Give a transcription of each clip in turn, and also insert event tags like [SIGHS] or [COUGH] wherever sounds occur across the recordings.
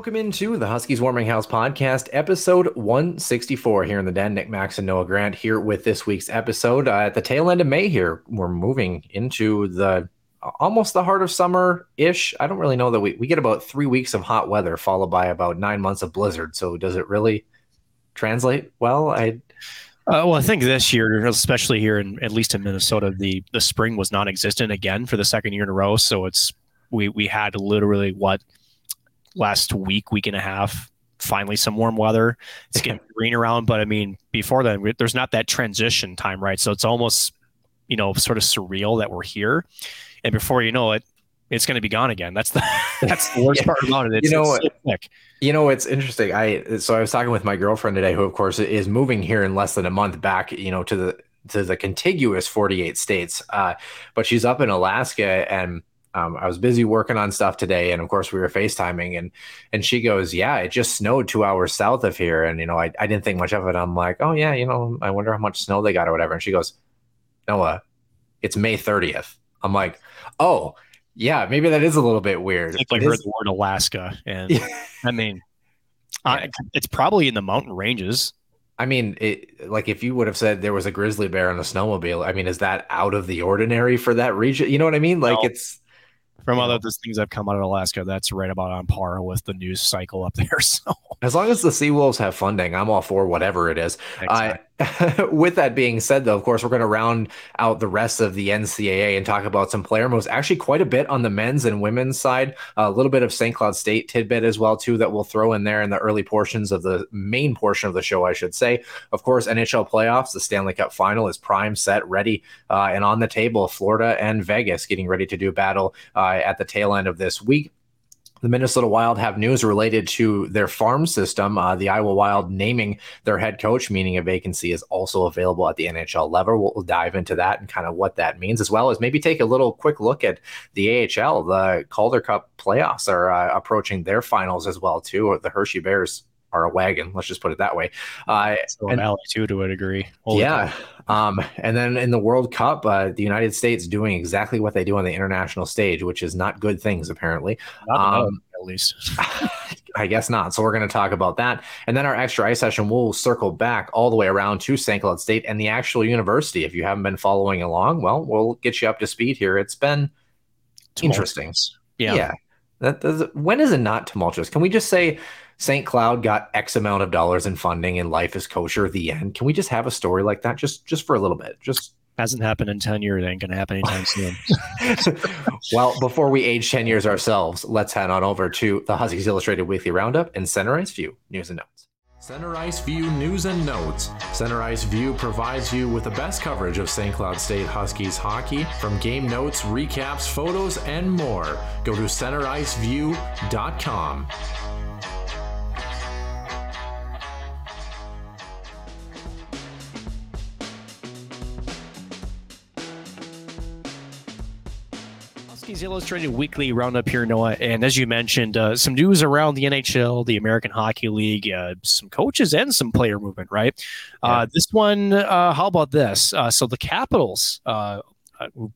Welcome into the Huskies Warming House podcast, episode 164 here in the den. Nick Max and Noah Grant here with this week's episode. Uh, at the tail end of May here, we're moving into the almost the heart of summer ish. I don't really know that we, we get about three weeks of hot weather, followed by about nine months of blizzard. So does it really translate well? I Uh, well, I think this year, especially here in at least in Minnesota, the the spring was non-existent again for the second year in a row. So it's we we had literally what last week, week and a half, finally some warm weather. It's getting green around, but I mean, before then, there's not that transition time, right? So it's almost you know sort of surreal that we're here, and before you know it, it's going to be gone again. That's the [LAUGHS] that's the worst Yeah. part about it. It's, You know it's so. You know, it's interesting. I so I was talking with my girlfriend today, who of course is moving here in less than a month back, you know, to the to the contiguous 48 states. Uh, but she's up in Alaska and um, I was busy working on stuff today, and of course we were FaceTiming, and and she goes, "Yeah, it just snowed two hours south of here," and you know I, I didn't think much of it. I'm like, "Oh yeah, you know, I wonder how much snow they got or whatever." And she goes, "Noah, it's May 30th." I'm like, "Oh yeah, maybe that is a little bit weird." I but heard is- the word Alaska, and [LAUGHS] I mean, uh, it's probably in the mountain ranges. I mean, it, like if you would have said there was a grizzly bear on a snowmobile, I mean, is that out of the ordinary for that region? You know what I mean? Like No. it's From Yeah. other the things that have come out of Alaska, that's right about on par with the news cycle up [LAUGHS] there. So, as long as the Seawolves have funding, I'm all for whatever it is. I, [LAUGHS] with that being said, though, of course, we're going to round out the rest of the NCAA and talk about some player moves. Actually, quite a bit on the men's and women's side. a little bit of St. Cloud State tidbit as well, too, that we'll throw in there in the early portions of the main portion of the show, I should say. Of course, NHL playoffs, the Stanley Cup final is prime, set, ready, uh, and on the table. Florida and Vegas getting ready to do battle uh, at the tail end of this week. The Minnesota Wild have news related to their farm system. Uh, the Iowa Wild naming their head coach, meaning a vacancy is also available at the NHL level. We'll, dive into that and kind of what that means, as well as maybe take a little quick look at the AHL. The Calder Cup playoffs are uh, approaching their finals as well too. The Hershey Bears are a wagon. Let's just put it that way. Uh, so and- Valley too, to a degree. Holy yeah. Um, and then in the World Cup, uh, the United States doing exactly what they do on the international stage, which is not good things, apparently. cow. Not enough, Um, at least. [LAUGHS] I guess not. So we're going to talk about that. And then our extra ice session will circle back all the way around to St. Cloud State and the actual university. If you haven't been following along, well, we'll get you up to speed here. It's been interesting. Yeah. That does, when is it not tumultuous? Can we just say St. Cloud got X amount of dollars in funding and life is kosher? The end. Can we just have a story like that just just for a little bit? Just Hasn't happened in 10 years. It ain't going to happen anytime soon. [LAUGHS] well, before we age 10 years ourselves, let's head on over to the Huskies Illustrated Weekly Roundup and Center Ice View News and Notes. Center Ice View News and Notes. Center Ice View provides you with the best coverage of St. Cloud State Huskies hockey from game notes, recaps, photos, and more. Go to centericeview.com. Huskies Illustrated Weekly Roundup here, Noah. And as you mentioned, uh, some news around the NHL, the American Hockey League, uh, some coaches and some player movement, right? Uh, this one, uh, how about this? Uh, so the Capitals uh,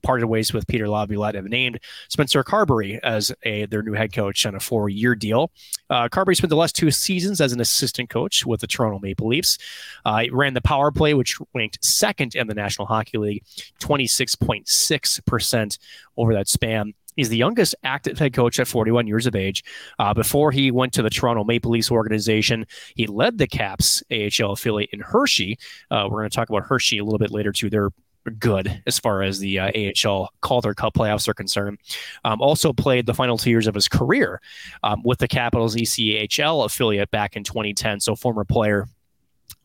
parted ways with Peter Laviolette, have named Spencer Carbery as a their new head coach on a four-year deal. Uh, Carbery spent the last two seasons as an assistant coach with the Toronto Maple Leafs. Uh, he ran the power play, which ranked second in the National Hockey League, 26.6% over that span. He's the youngest active head coach at 41 years of age. Uh, before he went to the Toronto Maple Leafs organization, he led the Caps AHL affiliate in Hershey. Uh, we're going to talk about Hershey a little bit later too. They're good as far as the uh, AHL Calder Cup playoffs are concerned. Um, also played the final two years of his career um, with the Capitals ECHL affiliate back in 2010. So former player.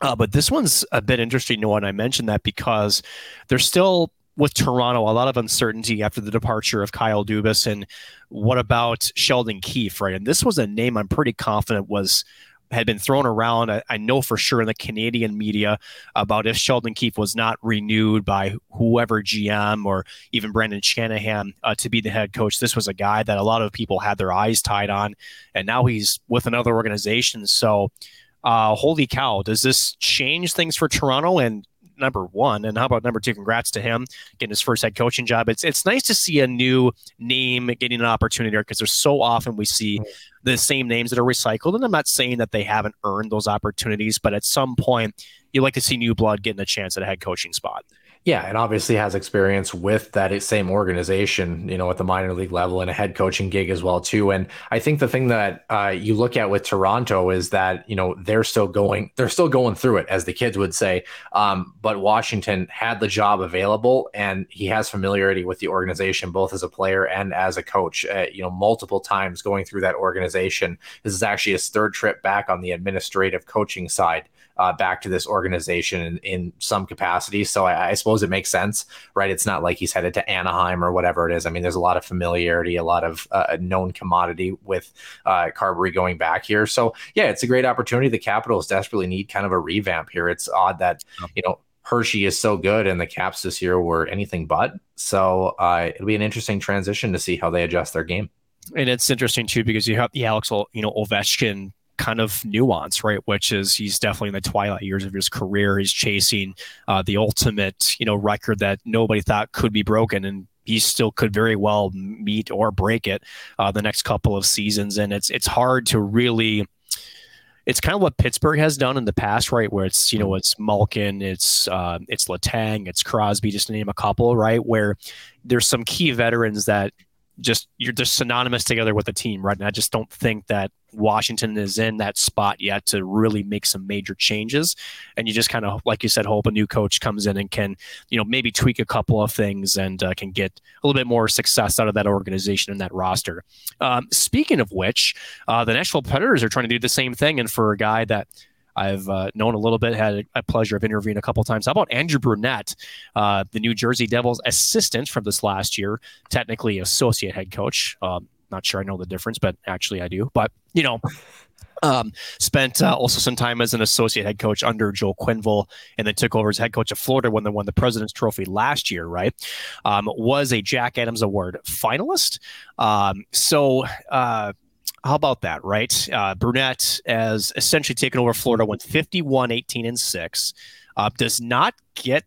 Uh, but this one's a bit interesting, Noah, and I mentioned that because there's still with Toronto, a lot of uncertainty after the departure of Kyle Dubas. And what about Sheldon Keefe, right? And this was a name I'm pretty confident was had been thrown around. I, I, know for sure in the Canadian media about if Sheldon Keefe was not renewed by whoever GM or even Brendan Shanahan uh, to be the head coach. This was a guy that a lot of people had their eyes tied on, and now he's with another organization. So, uh, holy cow, does this change things for Toronto? And number one. And how about number two? Congrats to him getting his first head coaching job. It's it's nice to see a new name getting an opportunity because there's so often we see the same names that are recycled. And I'm not saying that they haven't earned those opportunities, but at some point you like to see new blood getting a chance at a head coaching spot. Yeah, and obviously has experience with that same organization, you know, at the minor league level and a head coaching gig as well too. And I think the thing that uh, you look at with Toronto is that you know they're still going, they're still going through it, as the kids would say. Um, but Washington had the job available, and he has familiarity with the organization both as a player and as a coach. Uh, you know, multiple times going through that organization. This is actually his third trip back on the administrative coaching side uh, back to this organization in, in some capacity. So I, I, suppose it makes sense, right? It's not like he's headed to Anaheim or whatever it is. I mean, there's a lot of familiarity, a lot of uh, known commodity with uh, Carbery going back here. So yeah, it's a great opportunity. The Capitals desperately need kind of a revamp here. It's odd that you know Hershey is so good and the Caps this year were anything but. So uh, it'll be an interesting transition to see how they adjust their game. And it's interesting too because you have the Alex, you know, Ovechkin kind of nuance, right? Which is he's definitely in the twilight years of his career. He's chasing uh, the ultimate, you know, record that nobody thought could be broken, and he still could very well meet or break it uh, the next couple of seasons. And it's it's hard to really. It's kind of what Pittsburgh has done in the past, right? Where it's you know it's Malkin, it's uh, it's Letang, it's Crosby, just to name a couple, right? Where there's some key veterans that just you're just synonymous together with the team, right? And I just don't think that Washington is in that spot yet to really make some major changes. And you just kind of, like you said, hope a new coach comes in and can, you know, maybe tweak a couple of things and uh, can get a little bit more success out of that organization and that roster. Um, speaking of which, uh, the Nashville Predators are trying to do the same thing. And for a guy that I've uh, known a little bit, had a pleasure of interviewing a couple times. How about Andrew Brunette, uh, the New Jersey Devils assistant from this last year, technically associate head coach. Um, not sure I know the difference, but actually I do. But you know, um, spent uh, also some time as an associate head coach under Joe Quenneville, and then took over as head coach of Florida when they won the President's Trophy last year. Right, um, was a Jack Adams Award finalist. Um, so. How about that, right? Uh, Brunette has essentially taken over Florida, went 51, 18, and 6. Uh, does not get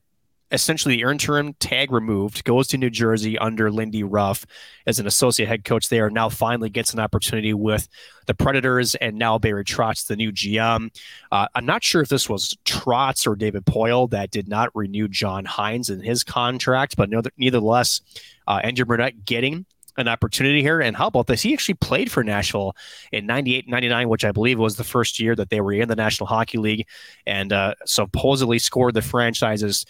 essentially the interim tag removed, goes to New Jersey under Lindy Ruff as an associate head coach there. Now finally gets an opportunity with the Predators and now Barry Trotz, the new GM. Uh, I'm not sure if this was Trotz or David Poile that did not renew John Hynes in his contract, but nevertheless, uh, Andrew Brunette getting an opportunity here. And how about this? He actually played for Nashville in 98, 99, which I believe was the first year that they were in the National Hockey League and uh, supposedly scored the franchise's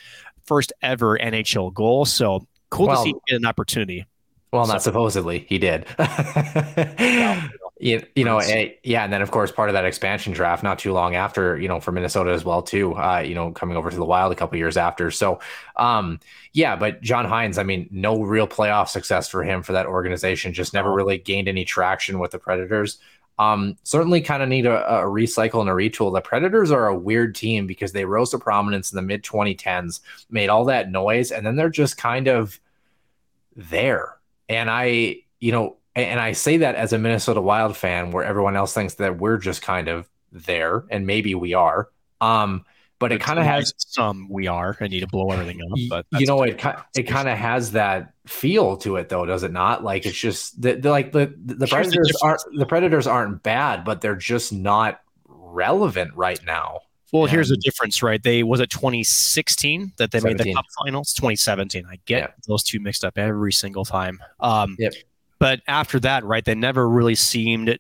first ever NHL goal. So cool well, to see get an opportunity. Well, so. not supposedly, he did. [LAUGHS] you, you know, eh, yeah, and then of course part of that expansion draft not too long after, you know, for Minnesota as well too. Uh, you know, coming over to the Wild a couple years after. So, um, yeah, but John Hynes, I mean, no real playoff success for him for that organization. Just never really gained any traction with the Predators. Um, certainly kind of need a, a, recycle and a retool. The Predators are a weird team because they rose to prominence in the mid 2010s, made all that noise, and then they're just kind of there. And I, you know, and I say that as a Minnesota Wild fan, where everyone else thinks that we're just kind of there, and maybe we are. Um, but it kind of has some. We are. I need to blow everything up. But you know, it it kind of has that feel to it, though, does it not? Like it's just the, the like the the predators the aren't the predators aren't bad, but they're just not relevant right now. Well, here's the difference, right? They was it 2016 that they 17. made the cup finals. 2017. I get yeah. those two mixed up every single time. Um, yep. But after that, right, they never really seemed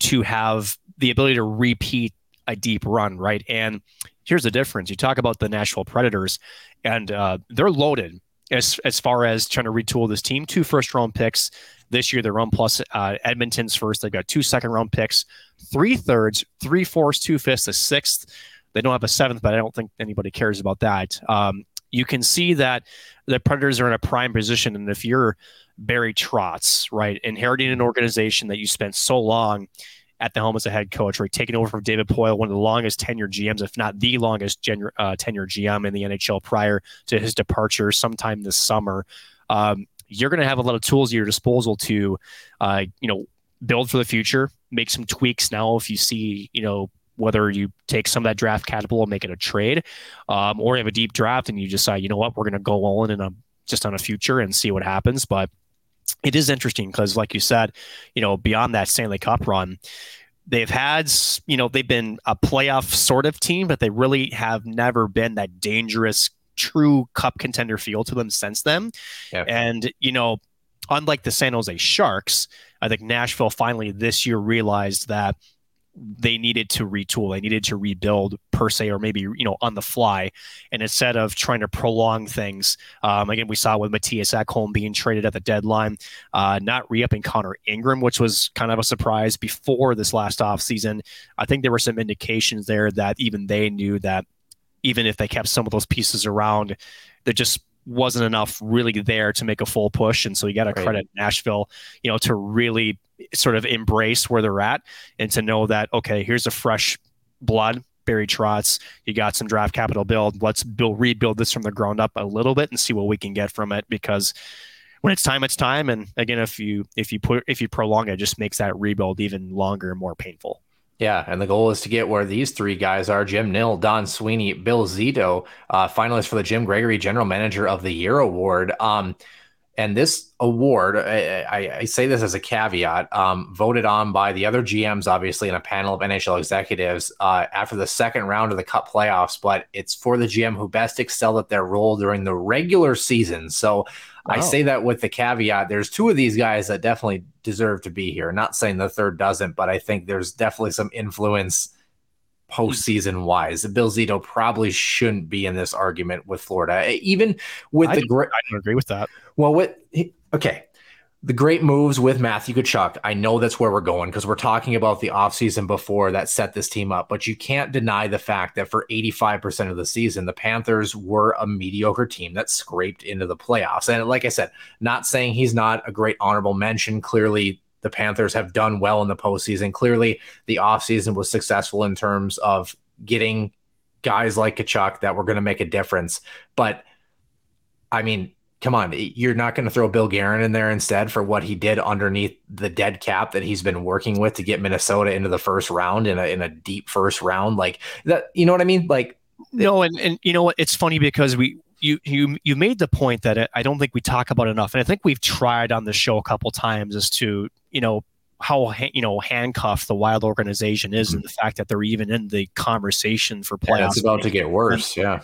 to have the ability to repeat a deep run, right? And here's the difference: you talk about the Nashville Predators, and uh, they're loaded as as far as trying to retool this team. Two first round picks this year. They're on plus uh, Edmonton's first. They've got two second round picks, three thirds, three fourths, two fifths, a sixth. They don't have a seventh, but I don't think anybody cares about that. Um, you can see that the Predators are in a prime position, and if you're Barry Trotz, right, inheriting an organization that you spent so long at the helm as a head coach, right, taking over from David Poile, one of the longest tenure GMs, if not the longest gen- uh, tenure GM in the NHL prior to his departure sometime this summer. Um, you're going to have a lot of tools at your disposal to, uh, you know, build for the future, make some tweaks now if you see, you know, whether you take some of that draft capital and make it a trade, um, or you have a deep draft and you decide, you know what, we're going to go all in and just on a future and see what happens. But it is interesting because, like you said, you know, beyond that Stanley Cup run, they've had, you know, they've been a playoff sort of team, but they really have never been that dangerous, true cup contender feel to them since then. Yeah. And, you know, unlike the San Jose Sharks, I think Nashville finally this year realized that they needed to retool they needed to rebuild per se or maybe you know on the fly. And instead of trying to prolong things um, again we saw with mattias ekholm being traded at the deadline uh, not re-upping connor ingram which was kind of a surprise before this last offseason. I think there were some indications there that even they knew that even if they kept some of those pieces around there just wasn't enough really there to make a full push and so you got to right. credit nashville you know to really sort of embrace where they're at and to know that okay, here's a fresh blood. Barry Trotz, you got some draft capital build. Let's build rebuild this from the ground up a little bit and see what we can get from it because when it's time, it's time. And again, if you if you put if you prolong it, it just makes that rebuild even longer and more painful. Yeah, and the goal is to get where these three guys are: Jim Nill, Don Sweeney, Bill Zito, uh, finalists for the Jim Gregory General Manager of the Year award. Um, and this award, I, I, I, say this as a caveat, um, voted on by the other GMs, obviously, in a panel of NHL executives uh, after the second round of the Cup playoffs. But it's for the GM who best excelled at their role during the regular season. So wow. I say that with the caveat. There's two of these guys that definitely deserve to be here. Not saying the third doesn't, but I think there's definitely some influence Hmm. postseason wise. Bill Zito probably shouldn't be in this argument with Florida, even with I the great. I don't agree with that. Well, what? Okay, the great moves with Matthew Tkachuk. I know that's where we're going because we're talking about the offseason before that set this team up. But you can't deny the fact that for 85% of the season, the Panthers were a mediocre team that scraped into the playoffs. And like I said, not saying he's not a great honorable mention. Clearly, the Panthers have done well in the postseason. Clearly, the offseason was successful in terms of getting guys like Tkachuk that were going to make a difference. But I mean, come on, you're not going to throw Bill Guerin in there instead for what he did underneath the dead cap that he's been working with to get Minnesota into the first round in a in a deep first round like that. You know what I mean? Like no, and and you know what? It's funny because we you you you made the point that I don't think we talk about enough, and I think we've tried on the show a couple times as to you know how you know handcuffed the Wild organization is, mm-hmm. and the fact that they're even in the conversation for playoffs. Yeah, it's about to get worse. Yeah.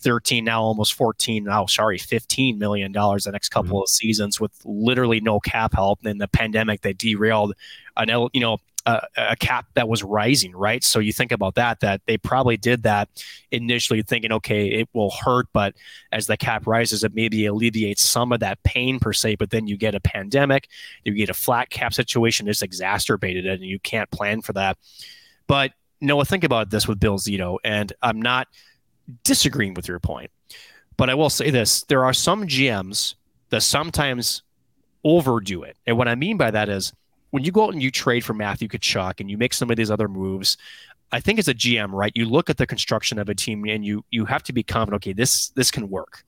13 now almost 14 now sorry 15 million dollars the next couple mm-hmm. of seasons with literally no cap help and the pandemic they derailed an you know a, a, cap that was rising, right? So you think about that, that they probably did that initially thinking, okay, it will hurt, but as the cap rises, it maybe alleviates some of that pain per se. But then you get a pandemic, you get a flat cap situation, it's exacerbated and you can't plan for that. But Noah, think about this with Bill Zito, and I'm not disagreeing with your point, but I will say this: there are some GMs that sometimes overdo it, and what I mean by that is when you go out and you trade for Matthew Tkachuk and you make some of these other moves, I think as a GM, right, you look at the construction of a team and you you have to be confident. Okay, this this can work.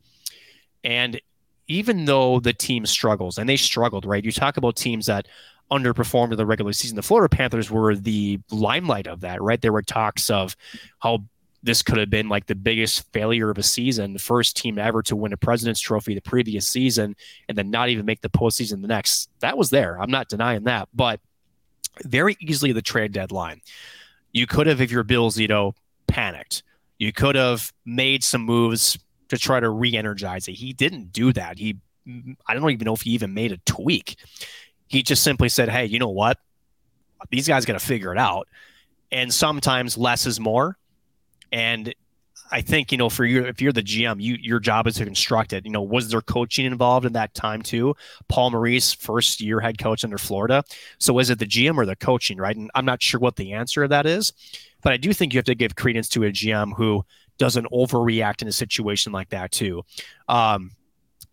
And even though the team struggles, and they struggled, right? You talk about teams that underperformed in the regular season. The Florida Panthers were the limelight of that, right? There were talks of how this could have been like the biggest failure of a season, the first team ever to win a President's Trophy the previous season, and then not even make the postseason the next. That was there. I'm not denying that, but very easily the trade deadline. You could have, if you're Bill Zito, panicked. You could have made some moves to try to re-energize it. He didn't do that. He, I don't even know if he even made a tweak. He just simply said, "Hey, you know what? These guys got to figure it out." And sometimes less is more. And I think you know, for you, if you're the GM, you your job is to construct it. You know, was there coaching involved in that time too? Paul Maurice, first year head coach under Florida. So is it the GM or the coaching, right? And I'm not sure what the answer to that is, but I do think you have to give credence to a GM who doesn't overreact in a situation like that too. Um,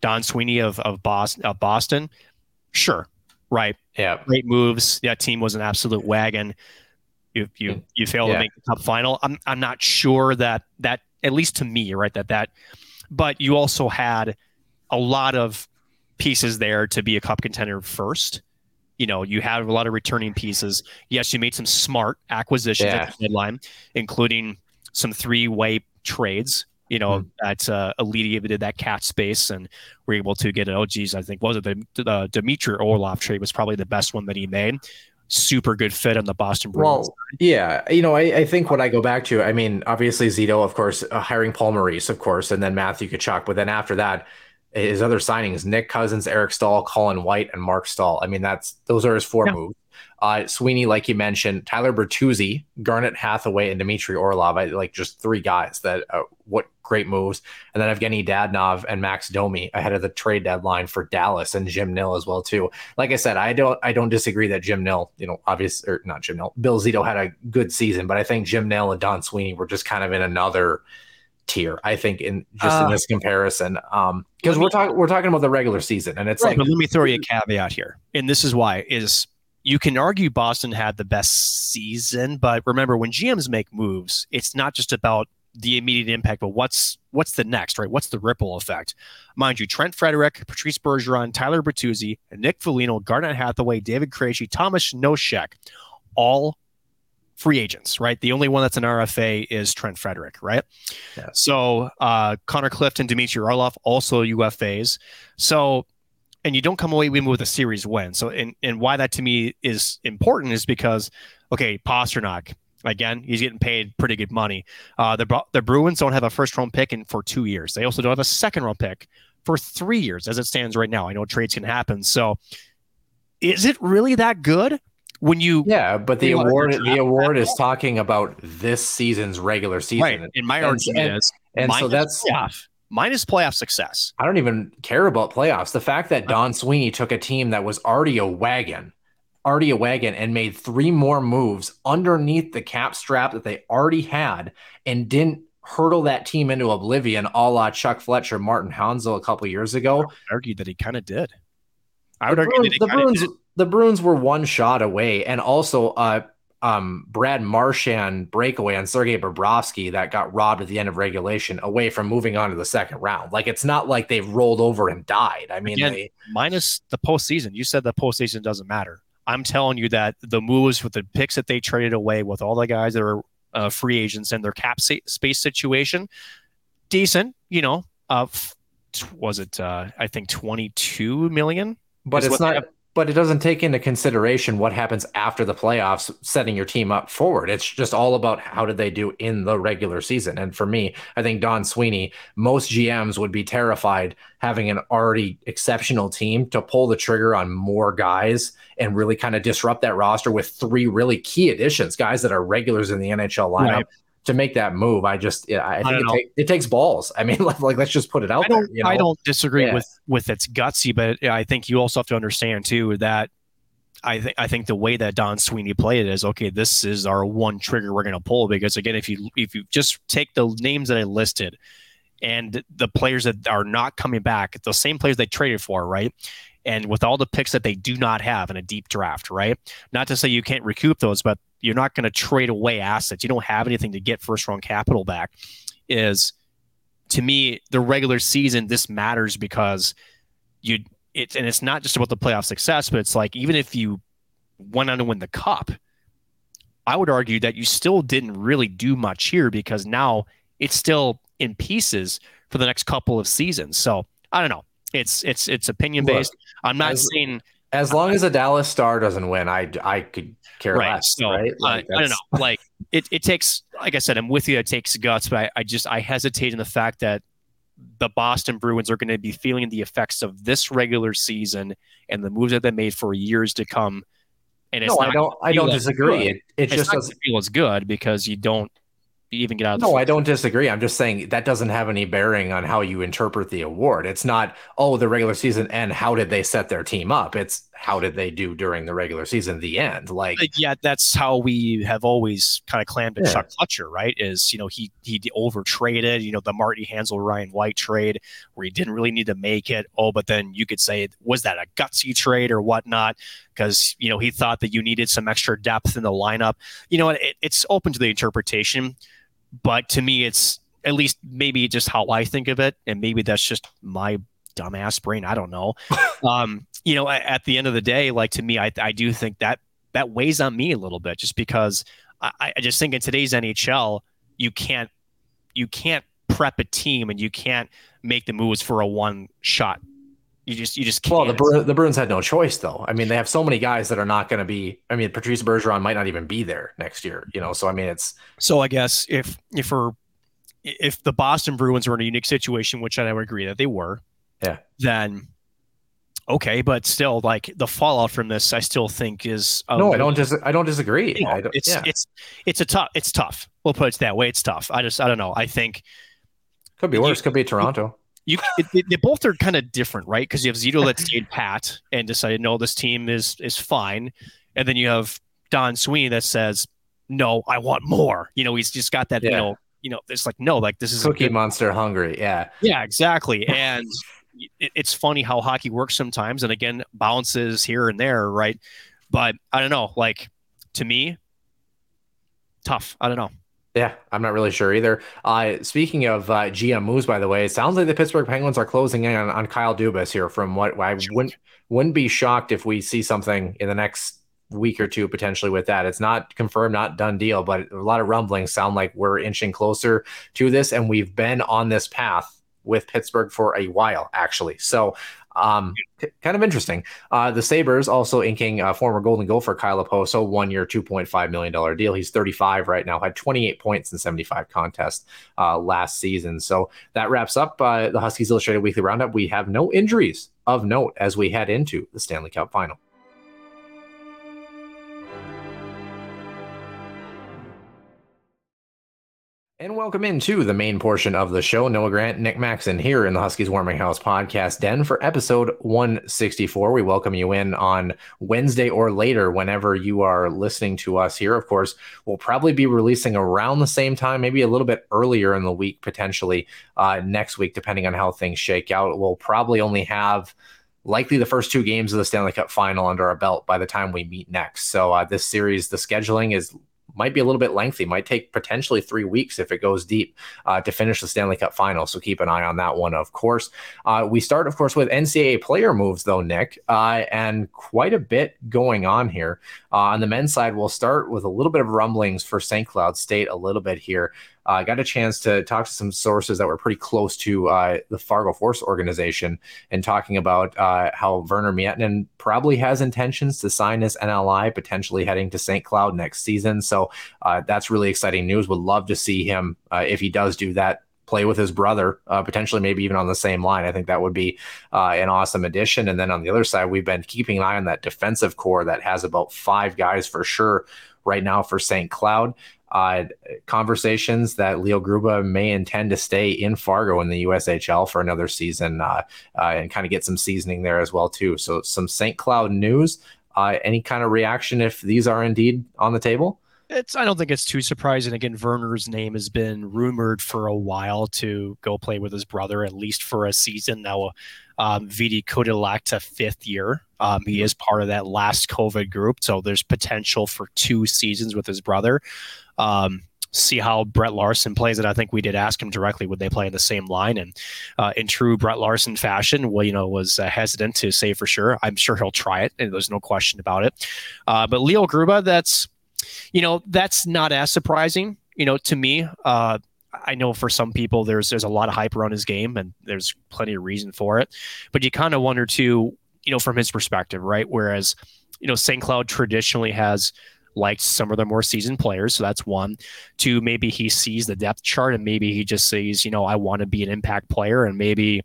Don Sweeney of of Boston, of Boston, sure, right? Yeah, great moves. That team was an absolute wagon you you you fail yeah. to make the cup final. I'm I'm not sure that that at least to me, right, that that but you also had a lot of pieces there to be a cup contender first. You know, you have a lot of returning pieces. Yes, you made some smart acquisitions yeah. at the deadline, including some three-way trades. You know, mm. that uh, alleviated that cap space, and were able to get it. Oh, geez, I think was it the, the Dmitry Orlov trade was probably the best one that he made super good fit on the Boston Bruins. Well, yeah, you know, I, I, think what I go back to, I mean, obviously Zito, of course, uh, hiring Paul Maurice, of course, and then Matthew Tkachuk, but then after that, his other signings: Nick Cousins, Eric Staal, Colin White, and Mark Staal. I mean, that's those are his four yeah. moves. Uh, Sweeney, like you mentioned, Tyler Bertuzzi, Garnet Hathaway, and Dmitry Orlov. I like just three guys that uh, what great moves. And then Evgeny Dadonov and Max Domi ahead of the trade deadline for Dallas and Jim Nill as well too. Like I said, I don't I don't disagree that Jim Nill, you know, obvious or not Jim Nill, Bill Zito had a good season, but I think Jim Nill and Don Sweeney were just kind of in another tier. I think in just uh, in this comparison, um, because we're talking we're talking about the regular season, and it's right, like. But let me throw you a caveat here, and this is why is you can argue Boston had the best season, but remember when GMs make moves, it's not just about the immediate impact, but what's what's the next, right? What's the ripple effect? Mind you, Trent Frederic, Patrice Bergeron, Tyler Bertuzzi, Nick Foligno, Garnet Hathaway, David Krejci, Tomas Nosek, all free agents, right? The only one that's an RFA is Trent Frederic, right? Yeah. So uh, Connor Clifton, Dmitry Orlov, also UFAs. So and you don't come away even with a series win. So, and, and why that to me is important is because, okay, Pastrnak, again, he's getting paid pretty good money. Uh, the, the Bruins don't have a first round pick in for two years. They also don't have a second round pick for three years as it stands right now. I know trades can happen. So, is it really that good? When you yeah, but the award the award is talking about this season's regular season. Right. And my argument and, is, and so that's playoff minus playoff success. I don't even care about playoffs. The fact that Don Sweeney took a team that was already a wagon, already a wagon, and made three more moves underneath the cap strap that they already had and didn't hurdle that team into oblivion a la Chuck Fletcher, Martin Hanzal a couple years ago. I argued that he kind of did. I would the argue Bruins, the Bruins, the Bruins were one shot away, and also uh, um, Brad Marchand breakaway on Sergei Bobrovsky that got robbed at the end of regulation away from moving on to the second round. Like it's not like they've rolled over and died. I mean, Again, they, minus the postseason. You said the postseason doesn't matter. I'm telling you that the moves with the picks that they traded away with all the guys that are uh, free agents and their cap space situation, decent. You know, uh, was it? Uh, I think 22 million. But it's not but it doesn't take into consideration what happens after the playoffs setting your team up forward. It's just all about how did they do in the regular season. And for me i think don sweeney most gms would be terrified having an already exceptional team to pull the trigger on more guys and really kind of disrupt that roster with three really key additions guys that are regulars in the nhl lineup. Right to make that move. I just, yeah, I think I it, take, it, takes balls. I mean, [LAUGHS] like, like, let's just put it out I don't, there. You know? I don't disagree yeah. with with its gutsy, but I think you also have to understand too that I think I think the way that Don Sweeney played it is okay. This is our one trigger we're going to pull because again, if you if you just take the names that I listed and the players that are not coming back, the same players they traded for, right? And with all the picks that they do not have in a deep draft, right? Not to say you can't recoup those, but you're not going to trade away assets. You don't have anything to get first round capital back. Is to me the regular season this matters because you it and it's not just about the playoff success, but it's like even if you went on to win the cup, I would argue that you still didn't really do much here because now it's still in pieces for the next couple of seasons. So I don't know. It's it's it's opinion based. I'm not saying as long as a Dallas Star doesn't win, I I could care right, less. so, right? Uh, like, I, I don't know. Like it, it takes like I said, I'm with you. It takes guts, but I, I just I hesitate in the fact that the Boston Bruins are going to be feeling the effects of this regular season and the moves that they made for years to come. And it's no, I don't. I don't disagree. It, it just doesn't feel as good because you don't even get out. Of no, I don't disagree. I'm just saying that doesn't have any bearing on how you interpret the award. It's not oh the regular season and how did they set their team up. It's how did they do during the regular season, the end. Like yeah, that's how we have always kind of clammed at Yeah. Chuck Fletcher, right? Is you know he he over traded, you know the Marty Hanzal Ryan White trade where he didn't really need to make it. Oh, but then you could say was that a gutsy trade or whatnot? Because you know he thought that you needed some extra depth in the lineup. You know it, it's open to the interpretation, but to me it's at least maybe just how I think of it, and maybe that's just my dumbass brain. I don't know. [LAUGHS] um, you know, at, the end of the day, like to me, I, I do think that that weighs on me a little bit, just because I, I just think in today's NHL, you can't you can't prep a team and you can't make the moves for a one shot. You just you just can't. well, the Bru- the Bruins had no choice though. I mean, they have so many guys that are not going to be. I mean, Patrice Bergeron might not even be there next year. You know, so I mean, it's So I guess if if we're if the Boston Bruins were in a unique situation, which I would agree that they were, Yeah. then okay, but still, like the fallout from this, I still think is a no, I don't dis- I don't disagree. you know, I don't, it's yeah, it's it's a tough it's tough. We'll put it that way. It's tough. I just I don't know. I think could be you- worse. Could be Toronto. You it, they both are kind of different, right? Because you have Zito that stayed pat and decided no, this team is is fine, and then you have Don Sweeney that says no, I want more. You know, he's just got that. You know, you know, it's like no, like this is a Cookie good Monster hungry. Yeah. Yeah, exactly. And it, it's funny how hockey works sometimes, and again, bounces here and there, right? But I don't know. Like to me, tough. I don't know. Yeah, I'm not really sure either. Uh, speaking of uh, GM moves, by the way, it sounds like the Pittsburgh Penguins are closing in on, on Kyle Dubas here. From what I wouldn't wouldn't be shocked if we see something in the next week or two potentially with that. It's not confirmed, not done deal, but a lot of rumblings sound like we're inching closer to this, and we've been on this path with Pittsburgh for a while, actually. So. Um, kind of interesting. Uh, the Sabres also inking uh, former Golden Gopher Kyle Okposo, one year, $2.5 million deal. He's 35 right now, had 28 points in 75 contests uh, last season. So that wraps up uh, the Huskies Illustrated Weekly Roundup. We have no injuries of note as we head into the Stanley Cup final. And welcome into the main portion of the show. Noah Grant, Nick Maxon here in the Huskies Warming House podcast den for episode 164. We welcome you in on Wednesday or later whenever you are listening to us here. Of course, we'll probably be releasing around the same time, maybe a little bit earlier in the week, potentially uh, next week, depending on how things shake out. We'll probably only have likely the first two games of the Stanley Cup final under our belt by the time we meet next. So uh, this series, the scheduling is might be a little bit lengthy, might take potentially three weeks if it goes deep uh, to finish the Stanley Cup final. So keep an eye on that one, of course. Uh, we start, of course, with NCAA player moves, though, Nick, uh, and quite a bit going on here. Uh, on the men's side, we'll start with a little bit of rumblings for St. Cloud State a little bit here. I uh, got a chance to talk to some sources that were pretty close to uh, the Fargo Force organization and talking about uh, how Werner Miettinen probably has intentions to sign his NLI, potentially heading to St. Cloud next season. So uh, that's really exciting news. Would love to see him, uh, if he does do that, play with his brother, uh, potentially maybe even on the same line. I think that would be uh, an awesome addition. And then on the other side, we've been keeping an eye on that defensive core that has about five guys for sure right now for St. Cloud. Uh, conversations that Leo Gruba may intend to stay in Fargo in the USHL for another season uh, uh, and kind of get some seasoning there as well too. So some St. Cloud news. Uh, any kind of reaction if these are indeed on the table? It's I don't think it's too surprising. Again, Werner's name has been rumored for a while to go play with his brother, at least for a season. Now, um, Veeti could elect a fifth year. Um, he is part of that last COVID group, so there's potential for two seasons with his brother. Um, see how Brett Larson plays it. I think we did ask him directly would they play in the same line, and uh, in true Brett Larson fashion, well, you know, was uh, hesitant to say for sure. I'm sure he'll try it, and there's no question about it. Uh, but Leo Gruba, that's you know, that's not as surprising, you know, to me. I know for some people there's there's a lot of hype around his game and there's plenty of reason for it. But you kind of wonder too, you know, from his perspective, right? Whereas, you know, St. Cloud traditionally has liked some of the more seasoned players. So that's one. Two, maybe he sees the depth chart and maybe he just sees, you know, I want to be an impact player and maybe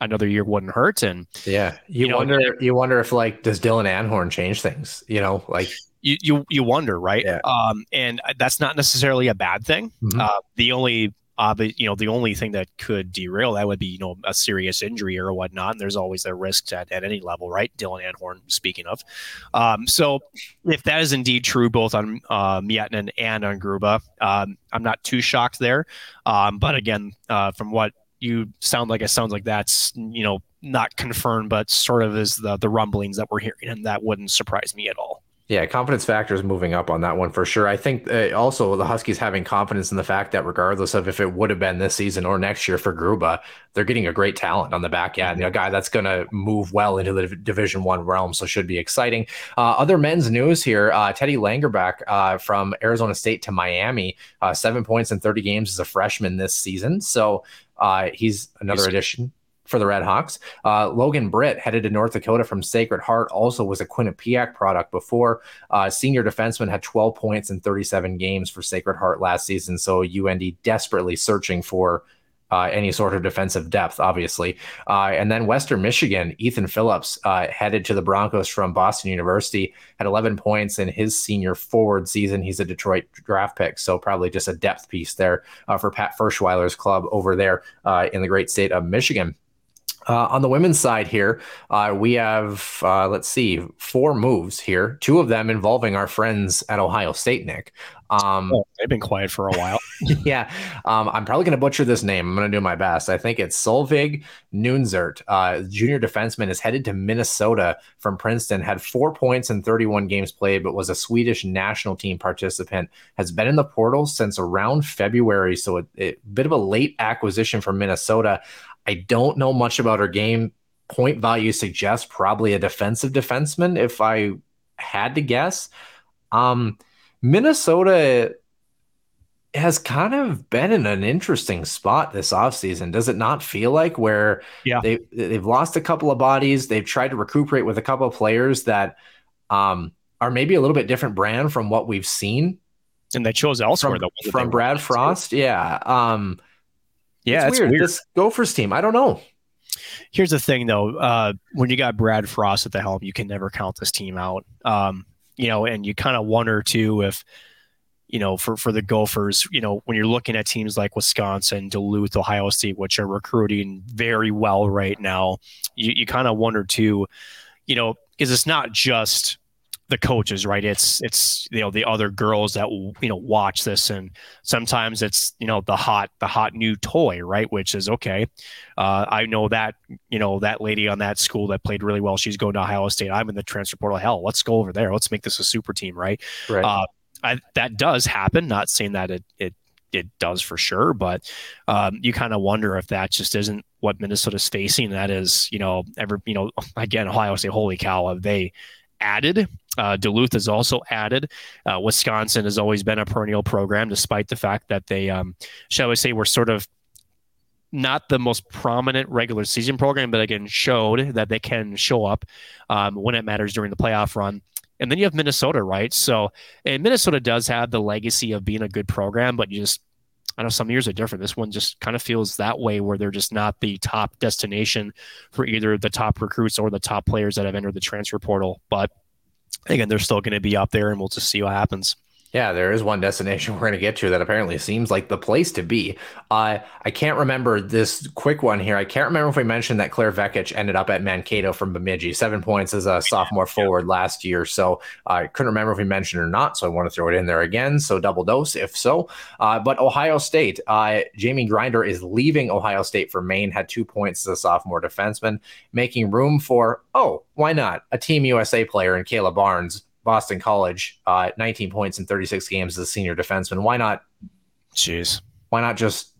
another year wouldn't hurt. And yeah, you, you know, wonder, you wonder if like, does Dylan Anhorn change things? You know, like you you, you wonder, right? Yeah. Um, and that's not necessarily a bad thing. Mm-hmm. Uh, the only uh, but you know, the only thing that could derail that would be you know a serious injury or whatnot. And there's always a risk at, at any level, right? Dylan Anhorn, speaking of. Um, so if that is indeed true, both on uh, Miettinen and on Gruba, um, I'm not too shocked there. Um, but again, uh, from what you sound like, it sounds like that's you know not confirmed, but sort of is the the rumblings that we're hearing, and that wouldn't surprise me at all. Yeah, confidence factor is moving up on that one for sure. I think uh, also the Huskies having confidence in the fact that regardless of if it would have been this season or next year for Gruba, they're getting a great talent on the back end. You know, a guy that's going to move well into the Division One realm, so should be exciting. Uh, other men's news here: uh, Teddy Lagerback uh, from Arizona State to Miami, uh, seven points in 30 games as a freshman this season. So uh, he's another he's- addition for the Red Hawks. Uh, Logan Britt headed to North Dakota from Sacred Heart, also was a Quinnipiac product before. Uh, senior defenseman had 12 points in 37 games for Sacred Heart last season. So UND desperately searching for uh, any sort of defensive depth, obviously. Uh, and then Western Michigan, Ethan Phillips uh, headed to the Broncos from Boston University, had 11 points in his senior forward season. He's a Detroit draft pick, so probably just a depth piece there uh, for Pat Ferschweiler's club over there uh, in the great state of Michigan. Uh, on the women's side here, uh, we have, uh, let's see, four moves here, two of them involving our friends at Ohio State, Nick. Um, oh, they've been quiet for a while. [LAUGHS] yeah. Um, I'm probably going to butcher this name. I'm going to do my best. I think it's Solvig Nunzert, uh, junior defenseman, is headed to Minnesota from Princeton, had four points in 31 games played, but was a Swedish national team participant, has been in the portal since around February. So a, a bit of a late acquisition from Minnesota. I don't know much about her game. Point value suggests probably a defensive defenseman if I had to guess. Um, Minnesota has kind of been in an interesting spot this offseason. Does it not feel like where yeah. they they've lost a couple of bodies, they've tried to recuperate with a couple of players that um, are maybe a little bit different brand from what we've seen. And they chose elsewhere from, from Brad Frost. To. Yeah. Um, yeah, it's, weird. weird. This Gophers team, I don't know. Here's the thing, though. Uh, when you got Brad Frost at the helm, you can never count this team out. Um, you know, and you kind of wonder too if, you know, for for the Gophers, you know, when you're looking at teams like Wisconsin, Duluth, Ohio State, which are recruiting very well right now, you, you kind of wonder too, you know, because it's not just the coaches, right? It's it's you know the other girls that you know watch this, and sometimes it's you know the hot the hot new toy, right? Which is okay. Uh, I know that you know that lady on that school that played really well. She's going to Ohio State. I'm in the transfer portal. Hell, let's go over there. Let's make this a super team, right? Right. Uh, I, that does happen. Not saying that it it it does for sure, but um, you kind of wonder if that just isn't what Minnesota's facing. That is, you know, ever, you know, [LAUGHS] again, Ohio State, holy cow, have they added. Uh, Duluth has also added. Uh, Wisconsin has always been a perennial program, despite the fact that they, um, shall we say, were sort of not the most prominent regular season program, but again, showed that they can show up um, when it matters during the playoff run. And then you have Minnesota, right? So, and Minnesota does have the legacy of being a good program, but you just, I know some years are different. This one just kind of feels that way, where they're just not the top destination for either the top recruits or the top players that have entered the transfer portal. But again, they're still going to be up there, and we'll just see what happens. Yeah, there is one destination [LAUGHS] we're going to get to that apparently seems like the place to be. Uh, I can't remember this quick one here. I can't remember if we mentioned that Claire Vekic ended up at Mankato from Bemidji, seven points as a sophomore forward last year. So I couldn't remember if we mentioned or not. So I want to throw it in there again. So double dose if so. Uh, but Ohio State, uh, Jamie Grinder is leaving Ohio State for Maine, had two points as a sophomore defenseman, making room for, oh, why not? A Team USA player in Kayla Barnes Boston College, uh, 19 points in 36 games as a senior defenseman. Why not? Jeez. Why not just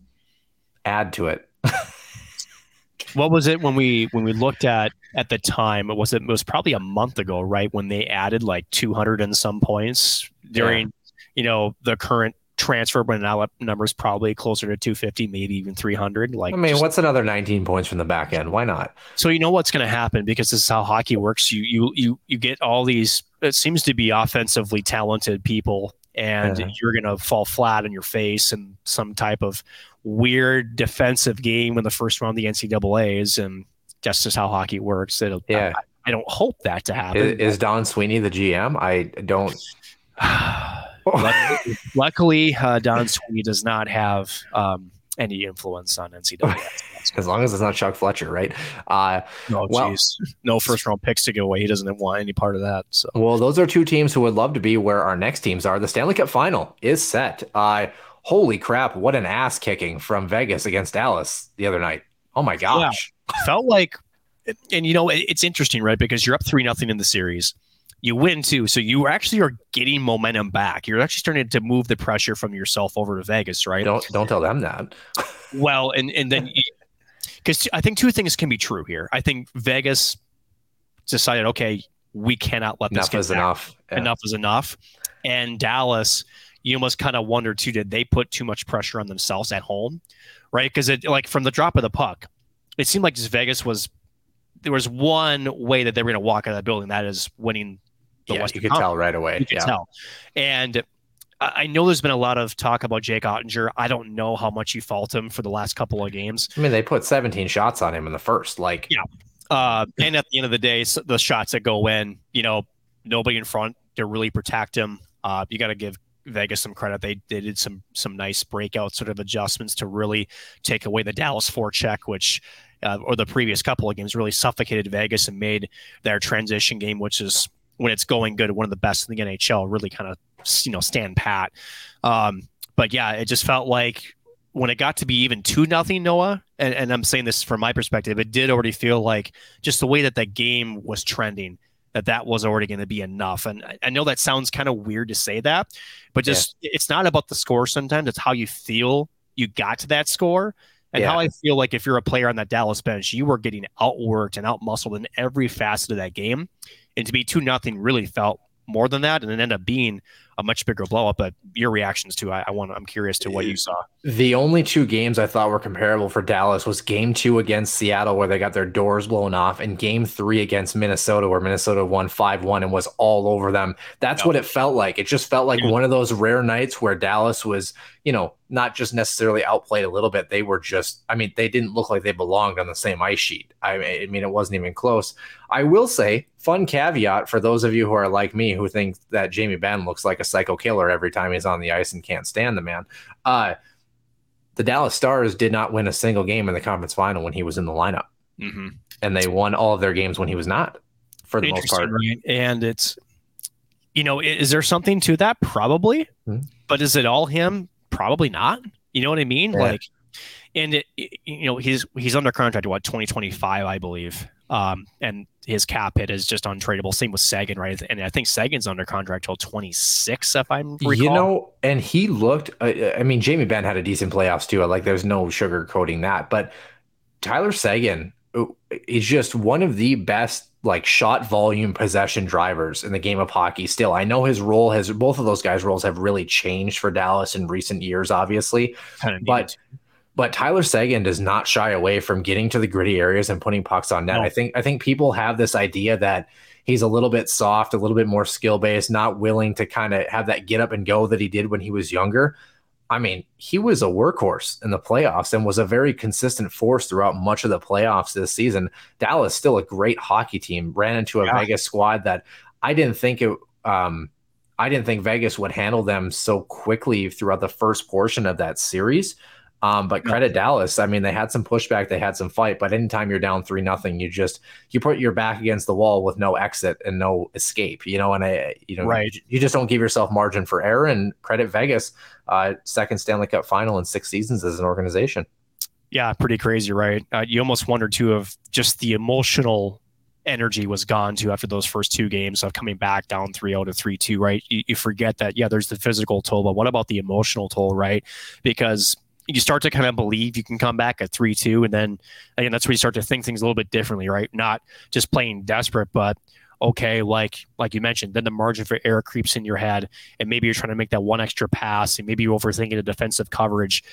add to it? [LAUGHS] what was it when we when we looked at at the time? It was it, it was probably a month ago, right? When they added like 200 and some points during, yeah. you know, the current transfer, but now numbers probably closer to 250, maybe even 300. Like, I mean, just, what's another 19 points from the back end? Why not? So you know what's going to happen because this is how hockey works. You you you you get all these. It seems to be offensively talented people, and yeah. you're going to fall flat on your face in some type of weird defensive game in the first round of the NCAA's, and that's just how hockey works. It'll, yeah. I, I don't hope that to happen. Is, is Don Sweeney the GM? I don't. [SIGHS] luckily, luckily uh, Don Sweeney does not have um, any influence on NCAA. [LAUGHS] as long as it's not Chuck Fletcher, right? Uh, no, well, no first round picks to go away. He doesn't want any part of that. So, well, those are two teams who would love to be where our next teams are. The Stanley Cup Final is set. Uh, holy crap! What an ass kicking from Vegas against Dallas the other night. Oh my gosh! Yeah, [LAUGHS] felt like, and you know, it's interesting, right? Because you're up three nothing in the series you win too. So you actually are getting momentum back. You're actually starting to move the pressure from yourself over to Vegas, right? Don't don't tell them that. [LAUGHS] well, and and then [LAUGHS] because I think two things can be true here. I think Vegas decided, okay, we cannot let this enough is enough. Yeah. Enough is enough. And Dallas, you almost kind of wonder too, did they put too much pressure on themselves at home, right? Because it like from the drop of the puck, it seemed like just Vegas was there was one way that they were going to walk out of that building. That is winning the yeah, Western you could tell right away. You could yeah. tell. And I know there's been a lot of talk about Jake Oettinger. I don't know how much you fault him for the last couple of games. I mean, they put 17 shots on him in the first. Like, yeah. Uh, and at the end of the day, the shots that go in, you know, nobody in front to really protect him. Uh, you got to give Vegas some credit. They, they did some some nice breakout sort of adjustments to really take away the Dallas forecheck, which uh, or the previous couple of games really suffocated Vegas and made their transition game, which is when it's going good, one of the best in the NHL, really kind of you know stand pat. Um, but yeah, it just felt like when it got to be even two nothing Noah, and, and I'm saying this from my perspective, it did already feel like just the way that the game was trending that that was already going to be enough. And I know that sounds kind of weird to say that, but just yeah. it's not about the score sometimes, it's how you feel you got to that score. And yeah. how I feel like if you're a player on that Dallas bench, you were getting outworked and outmuscled in every facet of that game and to be two nothing really felt more than that, and it ended up being a much bigger blow up. But your reactions to I, I want I'm curious to what you uh, saw. The only two games I thought were comparable for Dallas was game two against Seattle, where they got their doors blown off, and game three against Minnesota, where Minnesota won 5 1 and was all over them. That's what it felt like. It just felt like yeah. one of those rare nights where Dallas was, you know, not just necessarily outplayed a little bit. They were just, I mean, they didn't look like they belonged on the same ice sheet. I, I mean, it wasn't even close. I will say, fun caveat for those of you who are like me who think that Jamie Benn looks like a psycho killer every time he's on the ice and can't stand the man. Uh, the Dallas Stars did not win a single game in the conference final when he was in the lineup. Mm-hmm. And they won all of their games when he was not, for the most part. Right? And it's, you know, is there something to that? Probably. Mm-hmm. But is it all him? Probably not. You know what I mean? Yeah. Like, and it, you know, he's he's under contract to what 2025, I believe. Um, and his cap hit is just untradeable. Same with Seguin, right? And I think Seguin's under contract till 26, if I'm recall. You know, and he looked. Uh, I mean, Jamie Benn had a decent playoffs too. Like, there's no sugarcoating that. But Tyler Seguin uh, is just one of the best like shot volume possession drivers in the game of hockey. Still, I know his role has both of those guys' roles have really changed for Dallas in recent years, obviously, but. But Tyler Seguin does not shy away from getting to the gritty areas and putting pucks on net. No. I think I think people have this idea that he's a little bit soft, a little bit more skill based, not willing to kind of have that get up and go that he did when he was younger. I mean, he was a workhorse in the playoffs and was a very consistent force throughout much of the playoffs this season. Dallas still a great hockey team. Ran into a yeah. Vegas squad that I didn't think it um I didn't think Vegas would handle them so quickly throughout the first portion of that series. Um, but credit Dallas. I mean, they had some pushback, they had some fight, but anytime you're down three nothing, you just you put your back against the wall with no exit and no escape. You know, and I, you know, right. you, you just don't give yourself margin for error. And credit Vegas, uh, second Stanley Cup final in six seasons as an organization. Yeah, pretty crazy, right? Uh, you almost wonder too of just the emotional energy was gone too after those first two games of coming back down 3-0 to 3-2 right you, you, forget that yeah there's the physical toll but what about the emotional toll right because you start to kind of believe you can come back at 3 2. And then, again, that's where you start to think things a little bit differently, right? Not just playing desperate, but okay, like like you mentioned, then the margin for error creeps in your head, and maybe you're trying to make that one extra pass, and maybe you're overthinking the defensive coverage.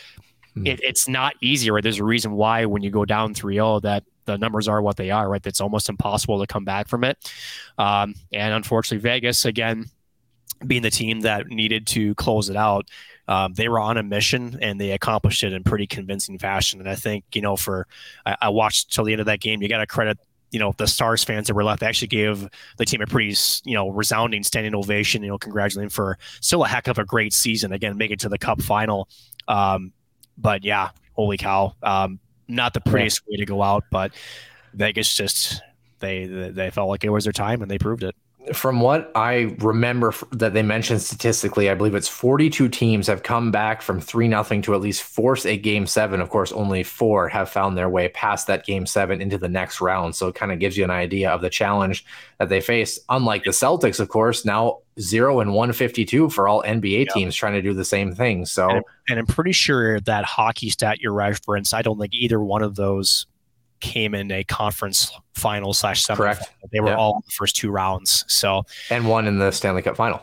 Mm. It, it's not easy, right? There's a reason why when you go down 3-0 that the numbers are what they are, right? It's almost impossible to come back from it. Um, and unfortunately, Vegas again being the team that needed to close it out. Um, they were on a mission and they accomplished it in pretty convincing fashion. And I think, you know, for I, I watched till the end of that game, you got to credit you know the stars fans that were left. Actually gave the team a pretty you know resounding standing ovation you know congratulating for still a heck of a great season. Again make it to the cup final. Um, but yeah holy cow. Um, not the prettiest yeah. way to go out but vegas just they they felt like it was their time and they proved it from what I remember that they mentioned statistically, I believe it's 42 teams have come back from 3 nothing to at least force a game seven. Of course, only four have found their way past that game seven into the next round. So it kind of gives you an idea of the challenge that they face. Unlike the Celtics, of course, now zero and 152 for all NBA teams trying to do the same thing. So, and, and I'm pretty sure that hockey stat you reference, I don't think either one of those came in a conference final slash semi. Correct. They were all the first two rounds. So and one in the Stanley Cup final.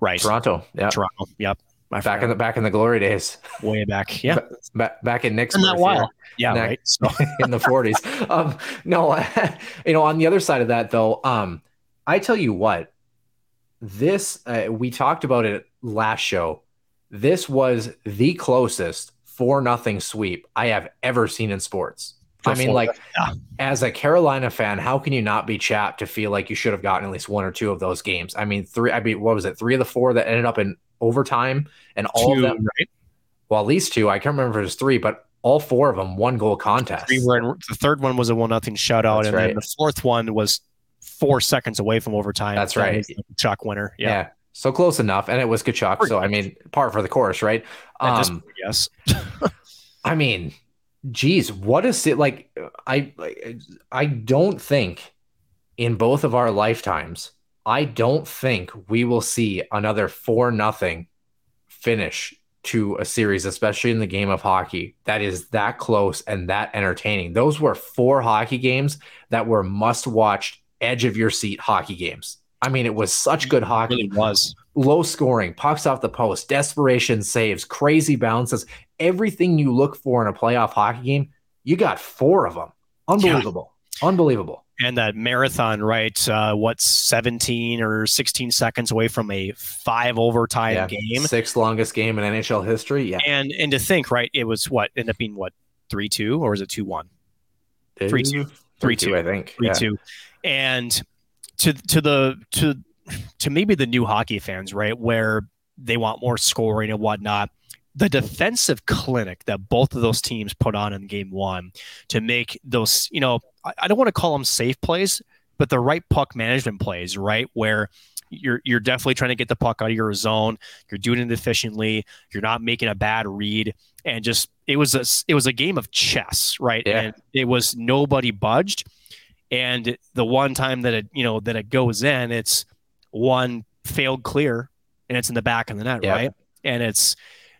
Right. Toronto. Yeah. Toronto. Yep. My back in the back in the glory days. Way back. Yeah. back, back in Nick's. In that while. Yeah. Neck, right. So. [LAUGHS] in the 40s. Um, no, [LAUGHS] you know, on the other side of that though, um, I tell you what, this uh, we talked about it last show. This was the closest four nothing sweep I have ever seen in sports. I mean, like, yeah. as a Carolina fan, how can you not be chapped to feel like you should have gotten at least one or two of those games? I mean, three. I mean, what was it? Three of the four that ended up in overtime, and all two, of them. Right? Well, at least two. I can't remember if it was three, but all four of them one goal contest. Three were in, the third one was a one nothing shutout, That's and right. then the fourth one was four seconds away from overtime. That's right. Chuck winner. Yeah. yeah. So close enough, and it was Tkachuk. So I mean, par for the course, right? Um, yes. [LAUGHS] I mean, geez, what is it like? I I don't think in both of our lifetimes, I don't think we will see another four nothing finish to a series, especially in the game of hockey, that is that close and that entertaining. Those were four hockey games that were must watch, edge of your seat hockey games. I mean, it was such good hockey. It really was low scoring, pucks off the post, desperation saves, crazy bounces everything you look for in a playoff hockey game, you got four of them. Unbelievable. Yeah. Unbelievable. And that marathon, right? Uh, what's 17 or 16 seconds away from a five overtime yeah. game? Sixth longest game in NHL history. Yeah. And and to think, right, it was what ended up being what, 3 2 or is it 2 1? 3 2. 3 2, I think. 3 yeah. 2. And to to the to to maybe the new hockey fans, right, where they want more scoring and whatnot the defensive clinic that both of those teams put on in game one to make those, you know, I, I don't want to call them safe plays, but the right puck management plays, right? Where you're you're definitely trying to get the puck out of your zone. You're doing it efficiently. You're not making a bad read, and just it was a it was a game of chess, right? Yeah. And it was nobody budged. And the one time that it you know that it goes in, it's one failed clear, and it's in the back of the net, right? And it's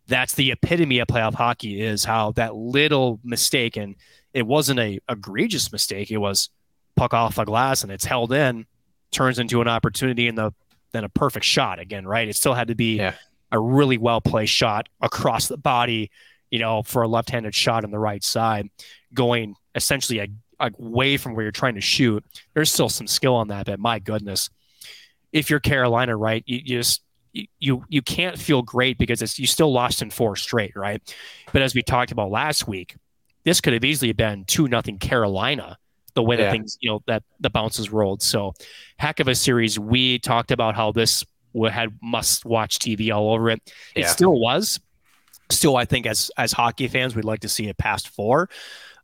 that's the epitome of playoff hockey is how that little mistake and it wasn't a egregious mistake it was puck off a glass and it's held in turns into an opportunity and the then a perfect shot again right? It still had to be yeah. a really well placed shot across the body you know for a left-handed shot on the right side going essentially a, away from where you're trying to shoot. There's still some skill on that but my goodness. If you're carolina right you, you just you you can't feel great because it's you still lost in four straight, right? But as we talked about last week, this could have easily been two nothing Carolina. The way yeah. that things, you know, that the bounces rolled. So, heck of a series. We talked about how this had must watch TV all over it. It yeah. still was. Still, I think as as hockey fans, we'd like to see it past four.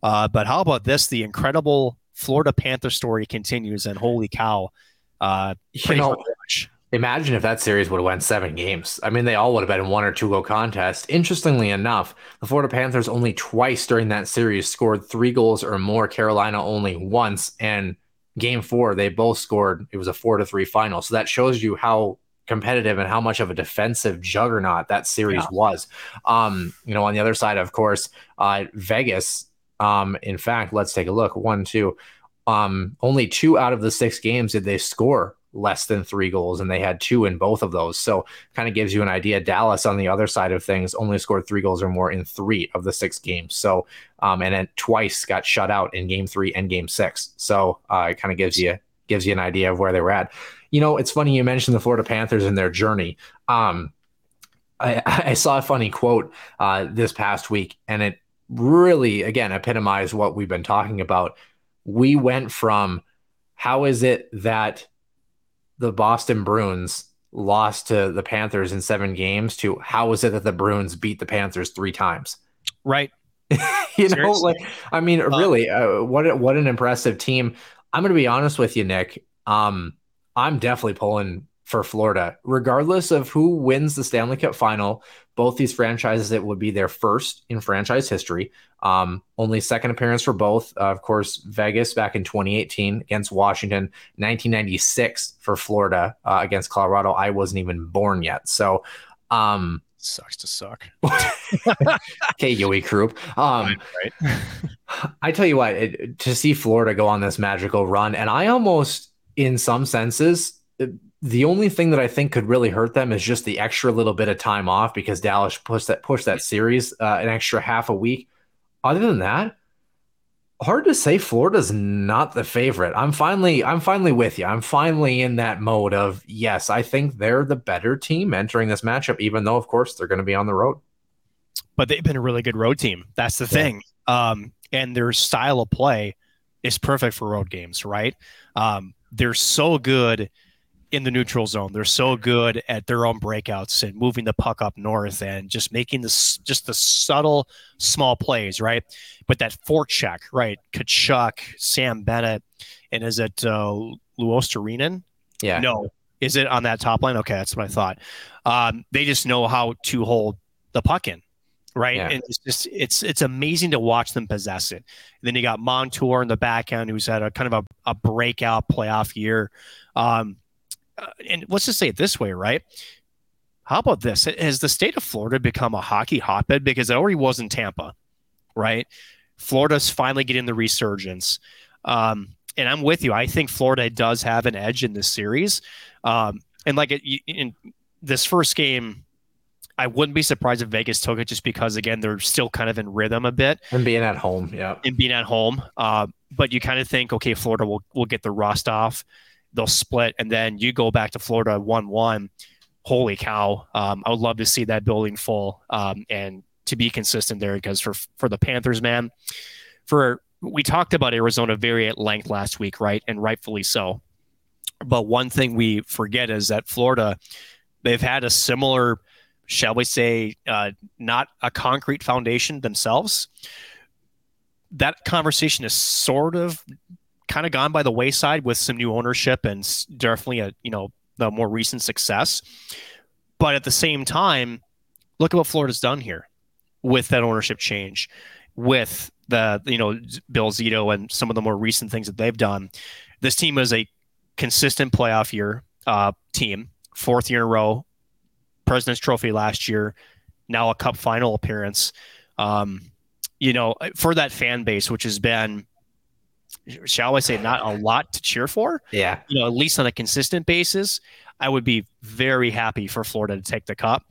Uh, but how about this? The incredible Florida Panther story continues, and holy cow! Uh, you know, Imagine if that series would have went seven games. I mean, they all would have been one or two goal contest. Interestingly enough, the Florida Panthers only twice during that series scored three goals or more. Carolina only once. And game four, they both scored. It was a four to three final. So that shows you how competitive and how much of a defensive juggernaut that series yeah. was. Um, you know, on the other side, of course, uh, Vegas. Um, in fact, let's take a look. One, two. Um, only two out of the six games did they score less than three goals, and they had two in both of those. So, kind of gives you an idea. Dallas, on the other side of things, only scored three goals or more in three of the six games. So, um, and then twice got shut out in game three and game six. So, uh, it kind of gives you gives you an idea of where they were at. You know, it's funny you mentioned the Florida Panthers and their journey. Um, I, I, saw a funny quote uh, this past week, and it really, again, epitomized what we've been talking about. We went from how is it that the Boston Bruins lost to the Panthers in seven games to how is it that the Bruins beat the Panthers three times? Right. [LAUGHS] you Seriously? know, like I mean, uh, really, uh, what what an impressive team. I'm going to be honest with you, Nick. Um, I'm definitely pulling for Florida, regardless of who wins the Stanley Cup final. Both these franchises, it would be their first in franchise history. Um, only second appearance for both. Uh, of course, Vegas back in 2018 against Washington, 1996 for Florida uh, against Colorado. I wasn't even born yet. So, um, sucks to suck. [LAUGHS] [LAUGHS] okay, Yui Krupp. Um, right. [LAUGHS] I tell you what, it, to see Florida go on this magical run, and I almost, in some senses, the only thing that I think could really hurt them is just the extra little bit of time off because Dallas pushed that pushed that series uh, an extra half a week. Other than that, hard to say Florida's not the favorite. I'm finally I'm finally with you. I'm finally in that mode of yes, I think they're the better team entering this matchup, even though of course they're going to be on the road. But they've been a really good road team. That's the yeah. thing. Um, and their style of play is perfect for road games, right? Um, they're so good in the neutral zone. They're so good at their own breakouts and moving the puck up north and just making this just the subtle small plays, right? But that forecheck, right? Tkachuk, Sam Bennett, and is it uh, Luostarinen? Yeah. No. Is it on that top line? Okay, that's what I thought. Um, they just know how to hold the puck in, right? Yeah. And it's just it's it's amazing to watch them possess it. And then you got Montour in the back end, who's had a kind of a, a breakout playoff year. Um, uh, and let's just say it this way, right? How about this? Has the state of Florida become a hockey hotbed? Because it already was in Tampa, right? Florida's finally getting the resurgence. Um, and I'm with you. I think Florida does have an edge in this series. Um, and like it, in this first game, I wouldn't be surprised if Vegas took it just because, again, they're still kind of in rhythm a bit. And being at home, yeah. And being at home. Uh, but you kind of think, okay, Florida will, will get the rust off they'll split, and then you go back to Florida one one. Holy cow! Um, I would love to see that building full um, and to be consistent there because for for the Panthers, man, for we talked about Arizona very at length last week, right, and rightfully so. But one thing we forget is that Florida, they've had a similar, shall we say, uh, not a concrete foundation themselves. That conversation is sort of kind of gone by the wayside with some new ownership and definitely a you know the more recent success. But at the same time, look at what Florida's done here with that ownership change, with the you know Bill Zito and some of the more recent things that they've done. This team is a consistent playoff year uh, team, fourth year in a row, President's Trophy last year, now a Cup final appearance. Um, you know, for that fan base, which has been shall I say, not a lot to cheer for. Yeah. You know, at least on a consistent basis, I would be very happy for Florida to take the cup.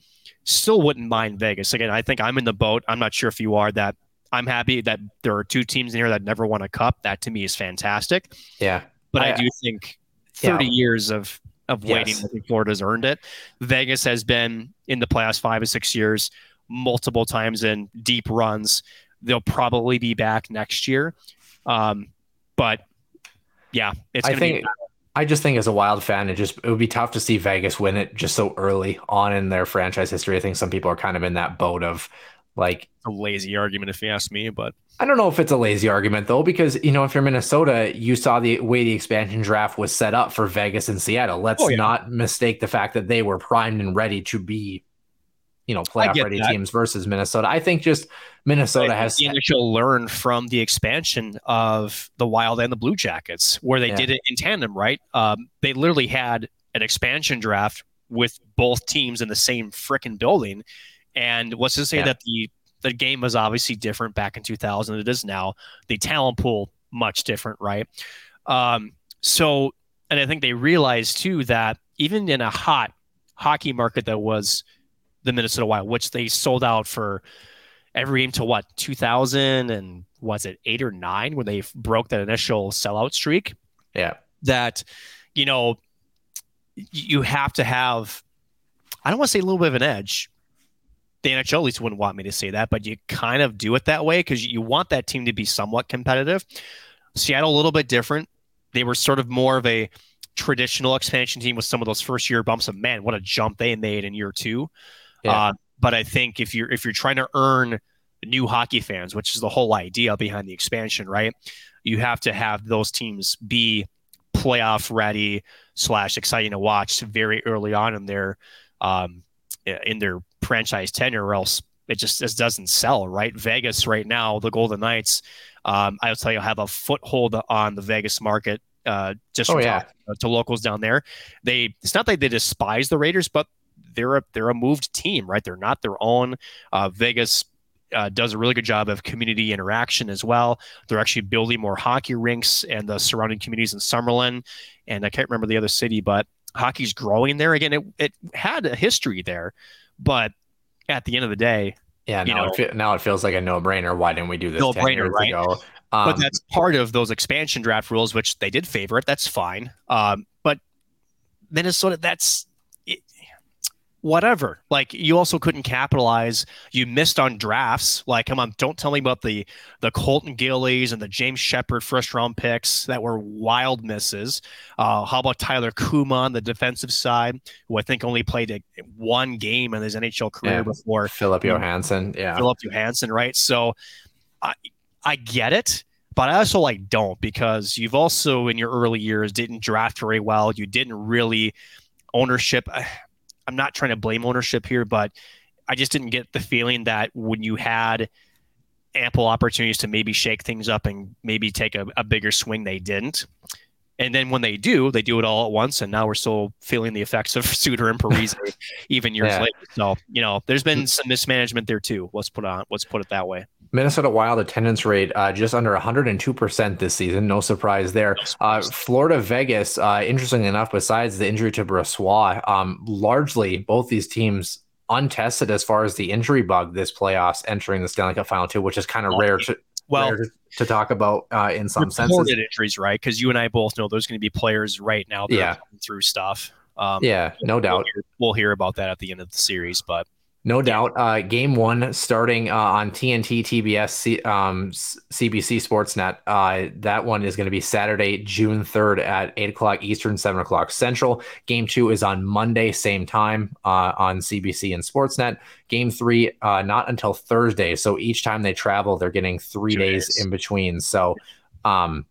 Still wouldn't mind Vegas. Again, I think I'm in the boat. I'm not sure if you are that. I'm happy that there are two teams in here that never won a cup. That to me is fantastic. Yeah. But I, I do think 30 yeah. years of of waiting, yes. I think Florida's earned it. Vegas has been in the playoffs five or six years, multiple times in deep runs. They'll probably be back next year. Um, but yeah, it's. I think. Be- I just think as a Wild fan, it just it would be tough to see Vegas win it just so early on in their franchise history. I think some people are kind of in that boat of like a lazy argument, if you ask me. But I don't know if it's a lazy argument though, because you know if you're Minnesota, you saw the way the expansion draft was set up for Vegas and Seattle. Let's oh, yeah. not mistake the fact that they were primed and ready to be you know playoff ready that. teams versus Minnesota. I think just Minnesota has the initial learn from the expansion of the Wild and the Blue Jackets, where they yeah. did it in tandem. Right? Um, they literally had an expansion draft with both teams in the same freaking building. And let's just say yeah. that the the game was obviously different back in 2000 than it is now. The talent pool much different, right? Um, so, and I think they realized too that even in a hot hockey market that was the Minnesota Wild, which they sold out for every game to what 2000 and was it eight or nine when they broke that initial sellout streak? Yeah, that you know you have to have. I don't want to say a little bit of an edge. The NHL at least wouldn't want me to say that, but you kind of do it that way because you want that team to be somewhat competitive. Seattle a little bit different. They were sort of more of a traditional expansion team with some of those first year bumps of man, what a jump they made in year two. Yeah. Uh, but I think if you're if you're trying to earn new hockey fans, which is the whole idea behind the expansion, right? You have to have those teams be playoff ready slash exciting to watch very early on in their um, in their franchise tenure, or else it just, just doesn't sell, right? Vegas right now, the Golden Knights, um, I'll tell you, have a foothold on the Vegas market. Uh, just oh, yeah. to locals down there, they it's not that they despise the Raiders, but they're a they're a moved team, right? They're not their own. Uh, Vegas uh, does a really good job of community interaction as well. They're actually building more hockey rinks and the surrounding communities in Summerlin, and I can't remember the other city, but hockey's growing there again. It it had a history there, but at the end of the day, yeah, now, know, it, now it feels like a no brainer. Why didn't we do this? No brainer, right? Ago? Um, but that's part of those expansion draft rules, which they did favor it. That's fine. Um, but Minnesota, that's whatever. Like you also couldn't capitalize. You missed on drafts. Like, come on, don't tell me about the the Colton Gillies and the James Sheppard first round picks that were wild misses. Uh, how about Tyler Cuma on the defensive side, who I think only played a, one game in his NHL career yeah. before Filip Johansson. Yeah, Filip Johansson, right? So, I I get it. But I also like don't because you've also in your early years didn't draft very well. You didn't really ownership. I'm not trying to blame ownership here, but I just didn't get the feeling that when you had ample opportunities to maybe shake things up and maybe take a, a bigger swing, they didn't. And then when they do, they do it all at once, and now we're still feeling the effects of [LAUGHS] Suter and Parise [LAUGHS] even years yeah. later. So you know, there's been mm-hmm. some mismanagement there too. Let's put on. Let's put it that way. Minnesota Wild attendance rate uh, just under 102% this season. No surprise there. Uh, Florida Vegas, uh, interestingly enough, besides the injury to Brossoit, um, largely both these teams untested as far as the injury bug this playoffs entering the Stanley Cup final two, which is kind of rare to well rare to talk about uh, in some senses. injuries, right? Because you and I both know there's going to be players right now that yeah. through stuff. Um, yeah, no doubt. We'll hear, we'll hear about that at the end of the series, but no doubt. Uh, game one starting uh, on TNT, TBS, C- um, CBC Sportsnet. Uh, that one is going to be Saturday, June 3rd at 8 o'clock Eastern, 7 o'clock Central. Game two is on Monday, same time uh, on CBC and Sportsnet. Game three, uh, not until Thursday. So each time they travel, they're getting three days, days in between. So, um,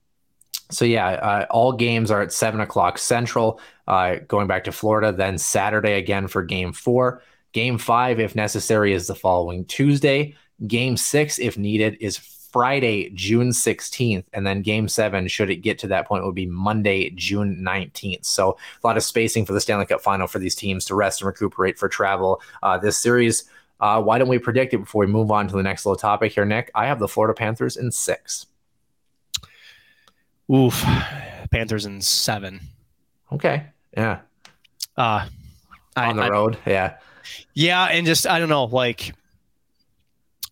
so yeah, uh, all games are at 7 o'clock Central, going back to Florida. Then Saturday again for game four. Game five, if necessary, is the following Tuesday. Game six, if needed, is Friday, June 16th. And then game seven, should it get to that point, would be Monday, June 19th. So a lot of spacing for the Stanley Cup final for these teams to rest and recuperate for travel. Uh, this series, uh, why don't we predict it before we move on to the next little topic here, Nick? I have the Florida Panthers in six. Oof. Panthers in seven. Okay. Yeah. Uh, on the I, road. Yeah. Yeah, and just I don't know, like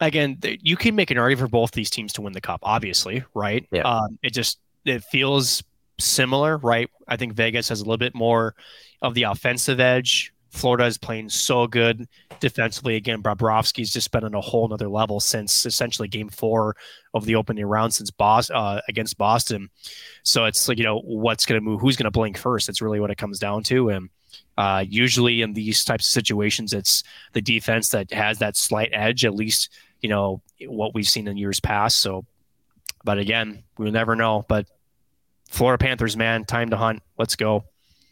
again, you can make an argument for both these teams to win the cup, obviously, right? Yeah. Um, it just it feels similar, right? I think Vegas has a little bit more of the offensive edge. Florida is playing so good defensively. Again, Bobrovsky's just been on a whole nother level since essentially game four of the opening round since Boston uh, against Boston. So it's like, you know, what's going to move? Who's going to blink first? It's really what it comes down to. And uh, usually in these types of situations, it's the defense that has that slight edge, at least, you know, what we've seen in years past. So, but again, we'll never know. But Florida Panthers, man, time to hunt. Let's go.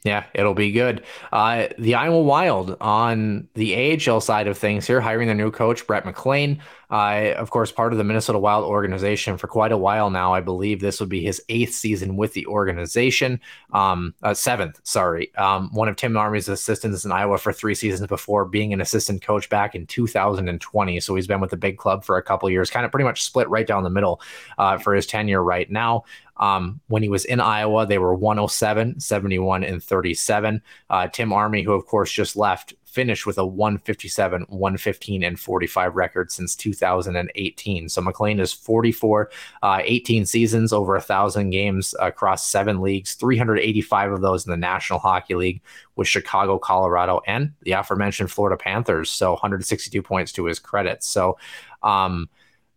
Yeah, it'll be good. Uh, the Iowa Wild on the AHL side of things here, hiring their new coach, Brett McLean. Uh, of course, part of the Minnesota Wild organization for quite a while now. I believe this would be his eighth season with the organization. Um, uh, seventh, sorry. Um, one of Tim Army's assistants in Iowa for three seasons before being an assistant coach back in 2020. So he's been with the big club for a couple years, kind of pretty much split right down the middle uh, for his tenure right now. Um, when he was in Iowa, they were 107, 71, and 37. Uh, Tim Army, who of course just left, finished with a 157, 115, and 45 record since 2018. So McLean is 44, uh, 18 seasons, over a thousand games across seven leagues, 385 of those in the National Hockey League with Chicago, Colorado, and the aforementioned Florida Panthers. So 162 points to his credit. So, um,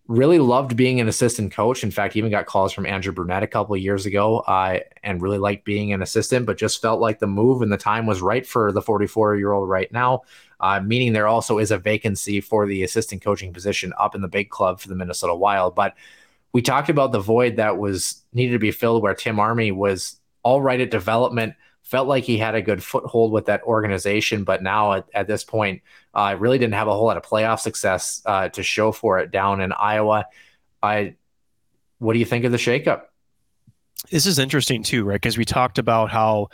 really loved being an assistant coach. In fact, even got calls from Andrew Brunette a couple of years ago uh, and really liked being an assistant, but just felt like the move and the time was right for the 44 year old right now. Uh, meaning there also is a vacancy for the assistant coaching position up in the big club for the Minnesota Wild. But we talked about the void that was needed to be filled where Tim Army was all right at development felt like he had a good foothold with that organization, but now at, at this point, uh, really didn't have a whole lot of playoff success uh, to show for it down in Iowa. I, what do you think of the shakeup? This is interesting too, right? Because we talked about how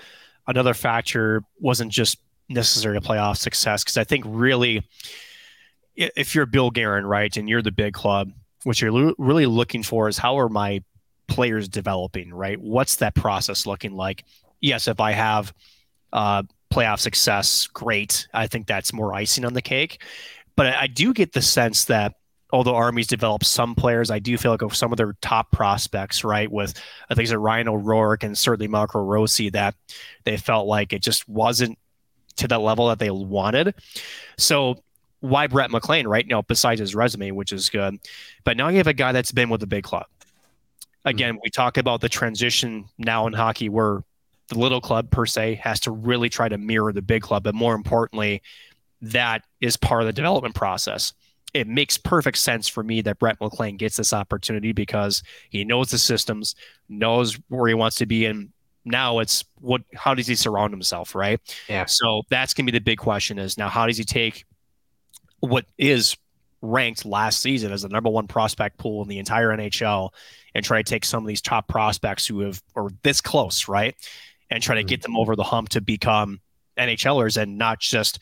another factor wasn't just necessary to playoff success. Because I think really, if you're Bill Guerin, right, and you're the big club, what you're really looking for is how are my players developing, right? What's that process looking like? Yes, if I have uh, playoff success, great. I think that's more icing on the cake. But I do get the sense that although Army's developed some players, I do feel like some of their top prospects, right, with I think it's Ryan O'Rourke and certainly Marco Rossi, that they felt like it just wasn't to the level that they wanted. So why Brett McLean, right? Know, besides his resume, which is good. But now you have a guy that's been with a big club. Again, mm-hmm. we talk about the transition now in hockey where the little club per se has to really try to mirror the big club, but more importantly, that is part of the development process. It makes perfect sense for me that Brett McLean gets this opportunity because he knows the systems, knows where he wants to be, and now it's what how does he surround himself, right? Yeah. So that's gonna be the big question is now how does he take what is ranked last season as the number one prospect pool in the entire NHL and try to take some of these top prospects who have are this close, right? And try to mm-hmm. get them over the hump to become NHLers and not just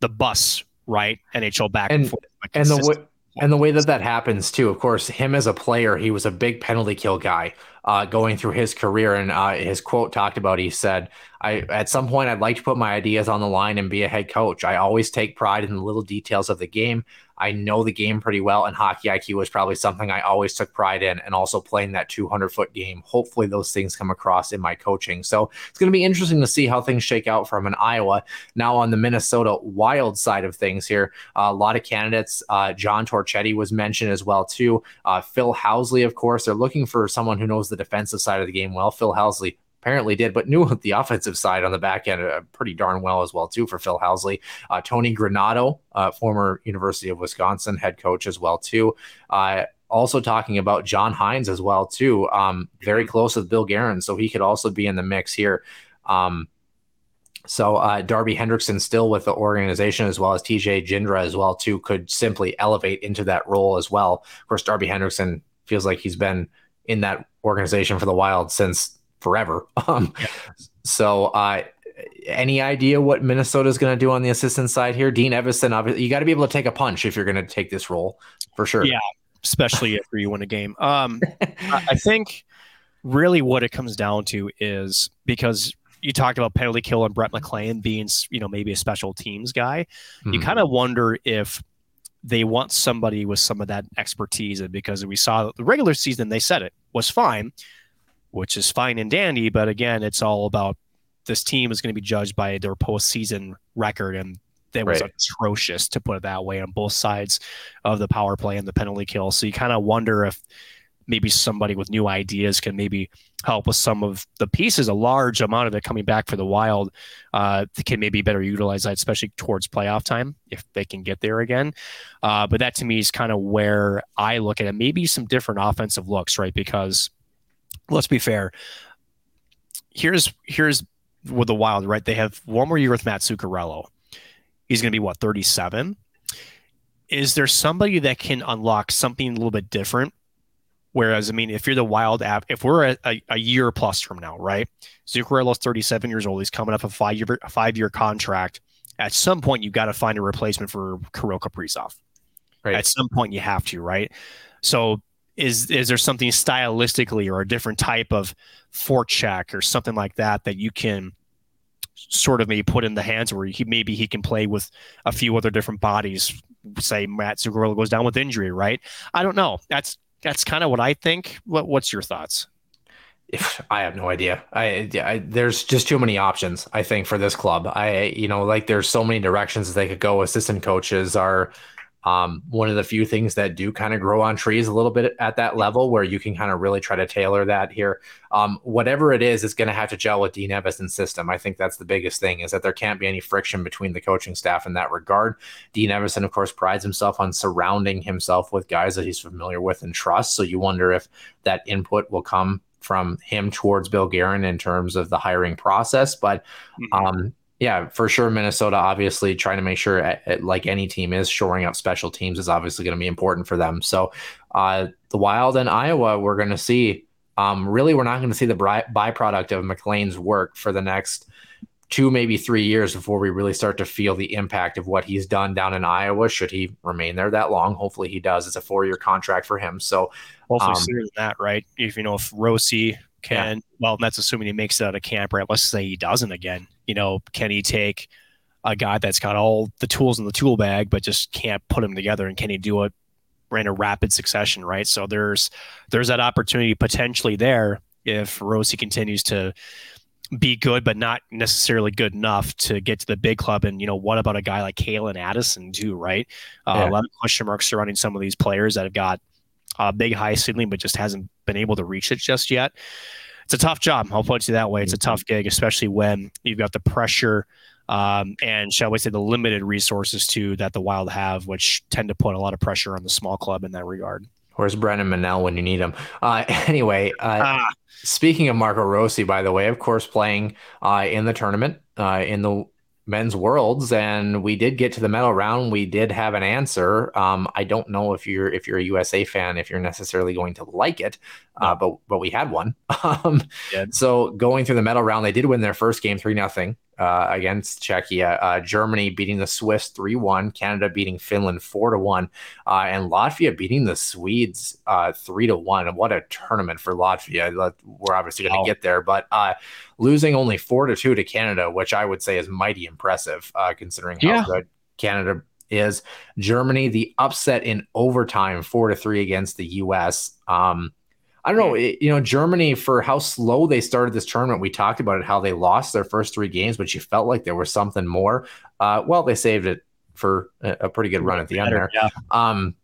the bus, right? NHL back and, and forth. And the way, and the way that that happens too, of course, him as a player, he was a big penalty kill guy uh, going through his career. And uh, his quote talked about, he said, I, at some point, I'd like to put my ideas on the line and be a head coach. I always take pride in the little details of the game. I know the game pretty well, and hockey IQ was probably something I always took pride in, and also playing that 200 foot game. Hopefully, those things come across in my coaching. So it's going to be interesting to see how things shake out from an Iowa. Now, on the Minnesota Wild side of things here, uh, a lot of candidates. Uh, John Torchetti was mentioned as well too. Uh, Phil Housley, of course, they're looking for someone who knows the defensive side of the game well. Phil Housley apparently did, but knew [LAUGHS] the offensive side on the back end uh, pretty darn well as well too for Phil Housley. Uh, Tony Granato, uh, former University of Wisconsin head coach as well too. Uh, also talking about John Hynes as well too. Um, very close with Bill Guerin, so he could also be in the mix here. Um, so uh, Darby Hendrickson still with the organization as well as TJ Gindra as well too could simply elevate into that role as well. Of course, Darby Hendrickson feels like he's been in that organization for the Wild since forever. [LAUGHS] Um, yeah. So, uh, any idea what Minnesota is going to do on the assistant side here? Dean Evason, obviously, you got to be able to take a punch if you're going to take this role for sure. Yeah, especially after you win a game. Um, I think really what it comes down to is because you talked about penalty kill and Brett McLean being, you know, maybe a special teams guy. Mm-hmm. You kind of wonder if they want somebody with some of that expertise, and because we saw the regular season, they said it was fine which is fine and dandy. But again, it's all about this team is going to be judged by their postseason record, and that was right. atrocious to put it that way on both sides of the power play and the penalty kill. So you kind of wonder if maybe somebody with new ideas can maybe help with some of the pieces. A large amount of it coming back for the Wild uh, can maybe better utilize that, especially towards playoff time if they can get there again. Uh, but that to me is kind of where I look at it. Maybe some different offensive looks, right? Because let's be fair. Here's here's with the Wild, right? They have one more year with Matt Zuccarello. He's going to be what 37. Is there somebody that can unlock something a little bit different? Whereas, I mean, if you're the Wild app, if we're a, a, a year plus from now, right? Zuccarello's 37 years old. He's coming up a five year five year contract. At some point, you've got to find a replacement for Kirill Kaprizov. Right. At some point, you have to, right? So is is there something stylistically or a different type of forecheck or something like that that you can sort of maybe put in the hands where he maybe he can play with a few other different bodies say Matt Zuccarello goes down with injury right I don't know that's that's kind of what I think what what's your thoughts If I have no idea. I, I, there's just too many options. I think for this club, I you know like there's so many directions they could go. Assistant coaches are um, one of the few things that do kind of grow on trees a little bit at that level where you can kind of really try to tailor that here. Um, whatever it is, it's going to have to gel with Dean Evason's system. I think that's the biggest thing is that there can't be any friction between the coaching staff in that regard. Dean Evason, of course, prides himself on surrounding himself with guys that he's familiar with and trusts. So you wonder if that input will come from him towards Bill Guerin in terms of the hiring process. But mm-hmm. um, yeah, for sure. Minnesota obviously trying to make sure, eh, eh, like any team is, shoring up special teams is obviously going to be important for them. So, uh, the Wild and Iowa, we're going to see. Um, really, we're not going to see the byproduct of McLean's work for the next two, maybe three years before we really start to feel the impact of what he's done down in Iowa. Should he remain there that long? Hopefully, he does. It's a four-year contract for him. So, hopefully um, sooner than that, right? If you know if Rossi can, yeah. well, that's assuming he makes it out of camp, right? Let's say he doesn't again you know, can he take a guy that's got all the tools in the tool bag, but just can't put them together? And can he do it in a rapid succession? Right. So there's there's that opportunity potentially there if Rossi continues to be good, but not necessarily good enough to get to the big club. And you know, what about a guy like Calen Addison too? Right. Uh, yeah. A lot of question marks surrounding some of these players that have got a big high ceiling, but just hasn't been able to reach it just yet it's a tough job. I'll put it that way. It's a tough gig, especially when you've got the pressure um, and shall we say the limited resources too that the Wild have, which tend to put a lot of pressure on the small club in that regard. Where's Brennan Menell when you need him? Uh, [LAUGHS] anyway, uh, ah. speaking of Marco Rossi, by the way, of course, playing uh, in the tournament uh, in the men's worlds and we did get to the medal round. We did have an answer. Um, i don't know if you're if you're a usa fan if you're necessarily going to like it uh, but but we had one. [LAUGHS] Um, so going through the medal round they did win their first game 3 nothing uh, against Czechia. Uh, Germany beating the Swiss 3 1, Canada beating Finland 4 to 1, uh, and Latvia beating the Swedes uh, 3 to 1. What a tournament for Latvia. We're obviously going to get there, but uh, losing only 4 to 2 to Canada, which I would say is mighty impressive considering how yeah. good Canada is. Germany, the upset in overtime 4 to 3 against the US. Um, I don't know, it, you know, Germany for how slow they started this tournament. We talked about it, how they lost their first three games, but you felt like there was something more. Uh, well, they saved it for a, a pretty good run at the end there. Yeah. Um,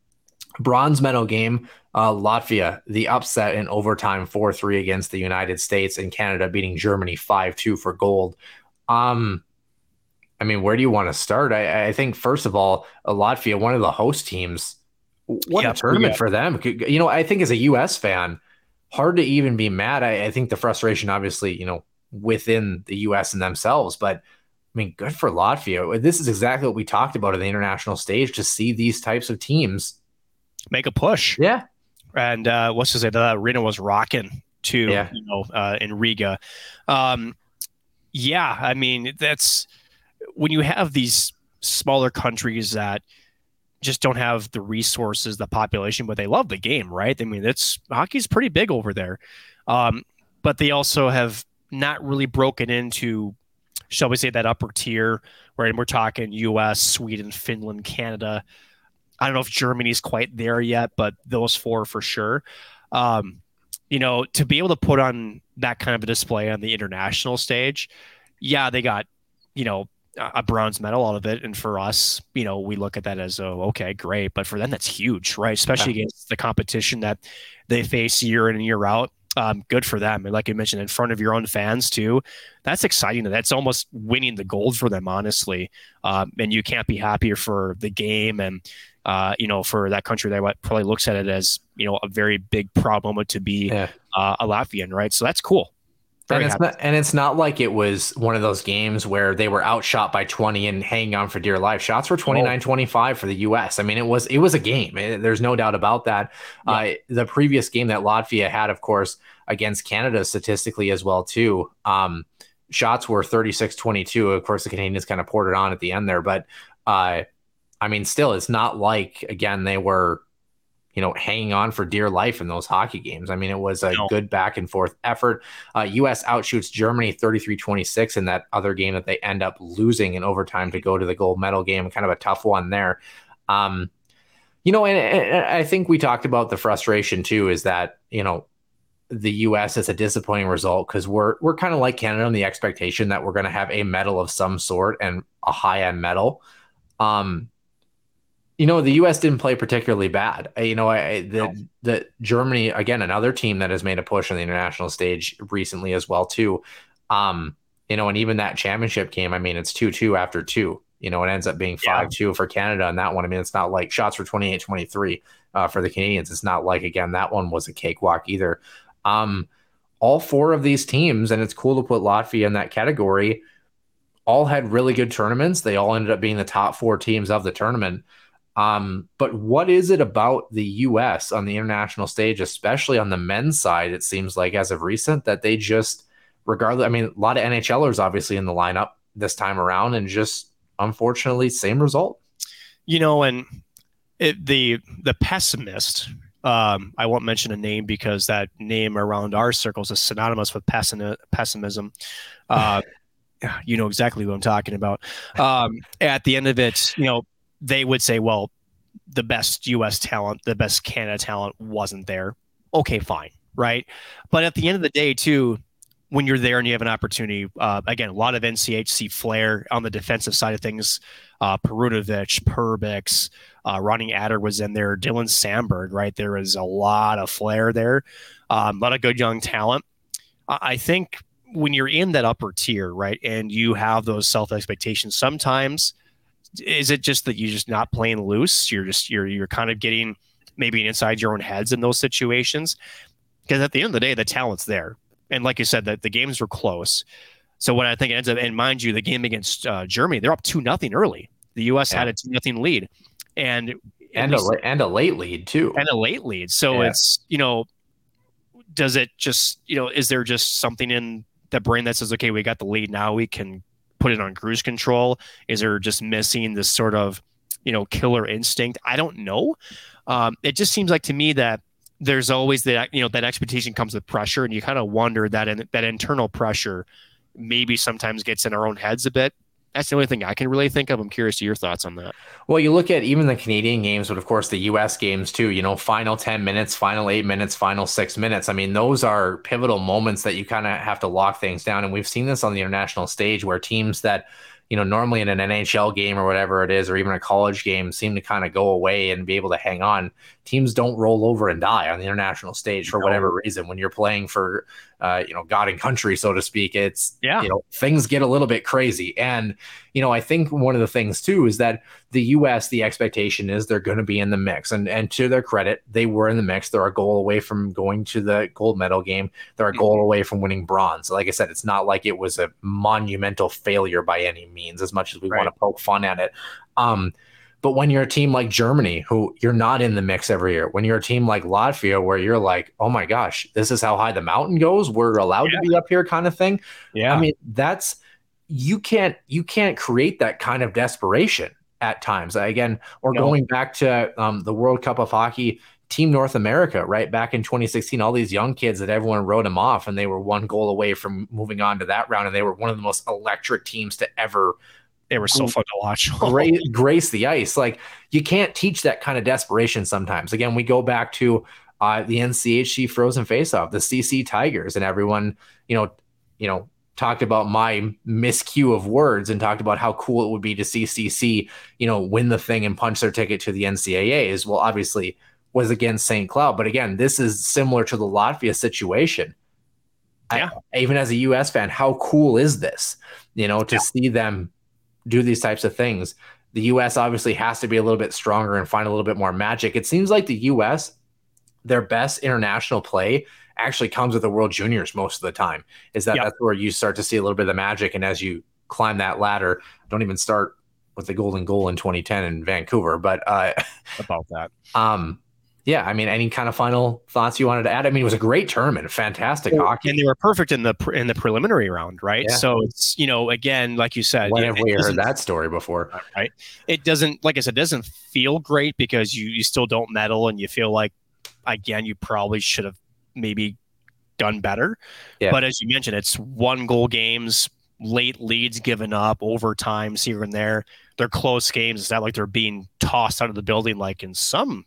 bronze medal game, uh, Latvia, the upset in overtime 4 3 against the United States and Canada beating Germany 5 2 for gold. Um, I mean, where do you want to start? I, I think, first of all, Latvia, one of the host teams, what yeah, a tournament yeah. for them. You know, I think as a U.S. fan, hard to even be mad. I, I, think the frustration, obviously, you know, within the U.S. and themselves, but I mean, good for Latvia. This is exactly what we talked about on the international stage to see these types of teams make a push. Yeah. And uh, what's to say, the arena was rocking too, yeah. you know, uh, in Riga. Um, yeah, I mean, that's when you have these smaller countries that – just don't have the resources, the population, but they love the game, right? I mean, it's hockey's pretty big over there. Um, but they also have not really broken into, shall we say, that upper tier, right? And we're talking US, Sweden, Finland, Canada. I don't know if Germany's quite there yet, but those four for sure. Um, you know, to be able to put on that kind of a display on the international stage, yeah, they got, you know, a bronze medal out of it. And for us, you know, we look at that as, oh, okay, great. But for them, that's huge, right? Especially yeah. against the competition that they face year in and year out. Um, good for them. And like you mentioned, in front of your own fans too, that's exciting. That's almost winning the gold for them, honestly. Um, and you can't be happier for the game and, uh, you know, for that country that probably looks at it as, you know, a very big proud moment to be yeah. uh, a Latvian, right? So that's cool. And it's not and it's not like it was one of those games where they were outshot by 20 and hanging on for dear life. Shots were 29-25 for the US. I mean, it was it was a game. It, there's no doubt about that. Yeah. Uh, the previous game that Latvia had, of course, against Canada statistically as well too. Um, shots were 36-22. Of course, the Canadians kind of poured it on at the end there, but uh, I mean, still, it's not like again they were you know, hanging on for dear life in those hockey games. I mean, it was a no. good back and forth effort. Uh, U.S. outshoots Germany 33 26 in that other game that they end up losing in overtime to go to the gold medal game. Kind of a tough one there. Um, you know, and, and I think we talked about the frustration too is that, you know, the U.S. is a disappointing result because we're we're kind of like Canada in the expectation that we're going to have a medal of some sort and a high end medal. Um, you know, the U.S. didn't play particularly bad. You know, I, the no. the Germany again, another team that has made a push on the international stage recently as well too. Um, you know, and even that championship game, I mean, it's two two after two. You know, it ends up being five yeah. two for Canada on that one. I mean, it's not like shots for 28 23 uh, for the Canadians. It's not like again that one was a cakewalk either. Um, all four of these teams, and it's cool to put Latvia in that category. All had really good tournaments. They all ended up being the top four teams of the tournament. Um, but what is it about the U.S. on the international stage, especially on the men's side? It seems like as of recent that they just, regardless, I mean, a lot of NHLers obviously in the lineup this time around, and just unfortunately, same result. You know, and it, the the pessimist. Um, I won't mention a name because that name around our circles is synonymous with pessimism. [LAUGHS] Uh, you know exactly what I'm talking about. Um, at the end of it, you know, they would say, well, the best US talent, the best Canada talent wasn't there. Okay, fine. Right. But at the end of the day, too, when you're there and you have an opportunity, uh, again, a lot of NCHC flair on the defensive side of things. Uh, Perunovich, Perbix, uh, Ronnie Attard was in there, Dylan Samberg, right? There was a lot of flair there, um, a lot of good young talent. I think when you're in that upper tier, right, and you have those self expectations, sometimes is it just that you're just not playing loose? You're just you're you're kind of getting maybe inside your own heads in those situations. Because at the end of the day, the talent's there, and like you said, that the games were close. So what I think it ends up, and mind you, the game against uh, Germany, they're up two nothing early. The U.S. Yeah. had a two nothing lead, and and a and a late lead too, and a late lead. So yeah. it's you know, does it just you know, is there just something in the brain that says, okay, we got the lead now, we can put it on cruise control? Is there just missing this sort of, you know, killer instinct? I don't know. Um, it just seems like to me that there's always that you know that expectation comes with pressure, and you kind of wonder that in, that internal pressure maybe sometimes gets in our own heads a bit that's the only thing I can really think of. I'm curious to your thoughts on that. Well, you look at even the Canadian games, but of course the US games too, you know, final 10 minutes, final eight minutes, final six minutes. I mean, those are pivotal moments that you kind of have to lock things down. And we've seen this on the international stage where teams that, you know, normally in an NHL game or whatever it is, or even a college game, seem to kind of go away and be able to hang on. Teams don't roll over and die on the international stage for no. whatever reason. When you're playing for uh, you know, God and country, so to speak. It's yeah, you know, things get a little bit crazy. And, you know, I think one of the things too is that the US, the expectation is they're going to be in the mix. And and to their credit, they were in the mix. They're a goal away from going to the gold medal game. They're a goal mm-hmm. away from winning bronze. Like I said, it's not like it was a monumental failure by any means, as much as we right. want to poke fun at it. Um, but when you're a team like Germany, who you're not in the mix every year, when you're a team like Latvia, where you're like, oh my gosh, this is how high the mountain goes, we're allowed yeah. to be up here, kind of thing. Yeah. I mean, that's you can't you can't create that kind of desperation at times. Again, or no. going back to um, the World Cup of Hockey, Team North America, right back in 2016, all these young kids that everyone wrote them off, and they were one goal away from moving on to that round, and they were one of the most electric teams to ever they were so fun to watch. [LAUGHS] grace, grace the ice. Like you can't teach that kind of desperation sometimes. Again, we go back to uh, the NCHC Frozen Faceoff, the CC Tigers, and everyone, you know, you know, talked about my miscue of words and talked about how cool it would be to see CC, you know, win the thing and punch their ticket to the NCAA. Is well, obviously was against St. Cloud, but again, this is similar to the Latvia situation. Yeah. I, even as a US fan, how cool is this? You know, to yeah. see them do these types of things. The US obviously has to be a little bit stronger and find a little bit more magic. It seems like the US, their best international play actually comes with the World Juniors most of the time. Is that yep. that's where you start to see a little bit of the magic, and as you climb that ladder, don't even start with the golden goal in 2010 in Vancouver, but uh, about that. [LAUGHS] Um, yeah, I mean, any kind of final thoughts you wanted to add? I mean, it was a great tournament, fantastic well, hockey, and they were perfect in the in the preliminary round, right? Yeah. So it's you know, again, like you said, when have we heard that story before? Right? It doesn't, like I said, doesn't feel great because you you still don't medal, and you feel like again, you probably should have maybe done better. Yeah. But as you mentioned, it's one goal games, late leads given up, overtimes here and there. They're close games. It's not like they're being tossed out of the building like in some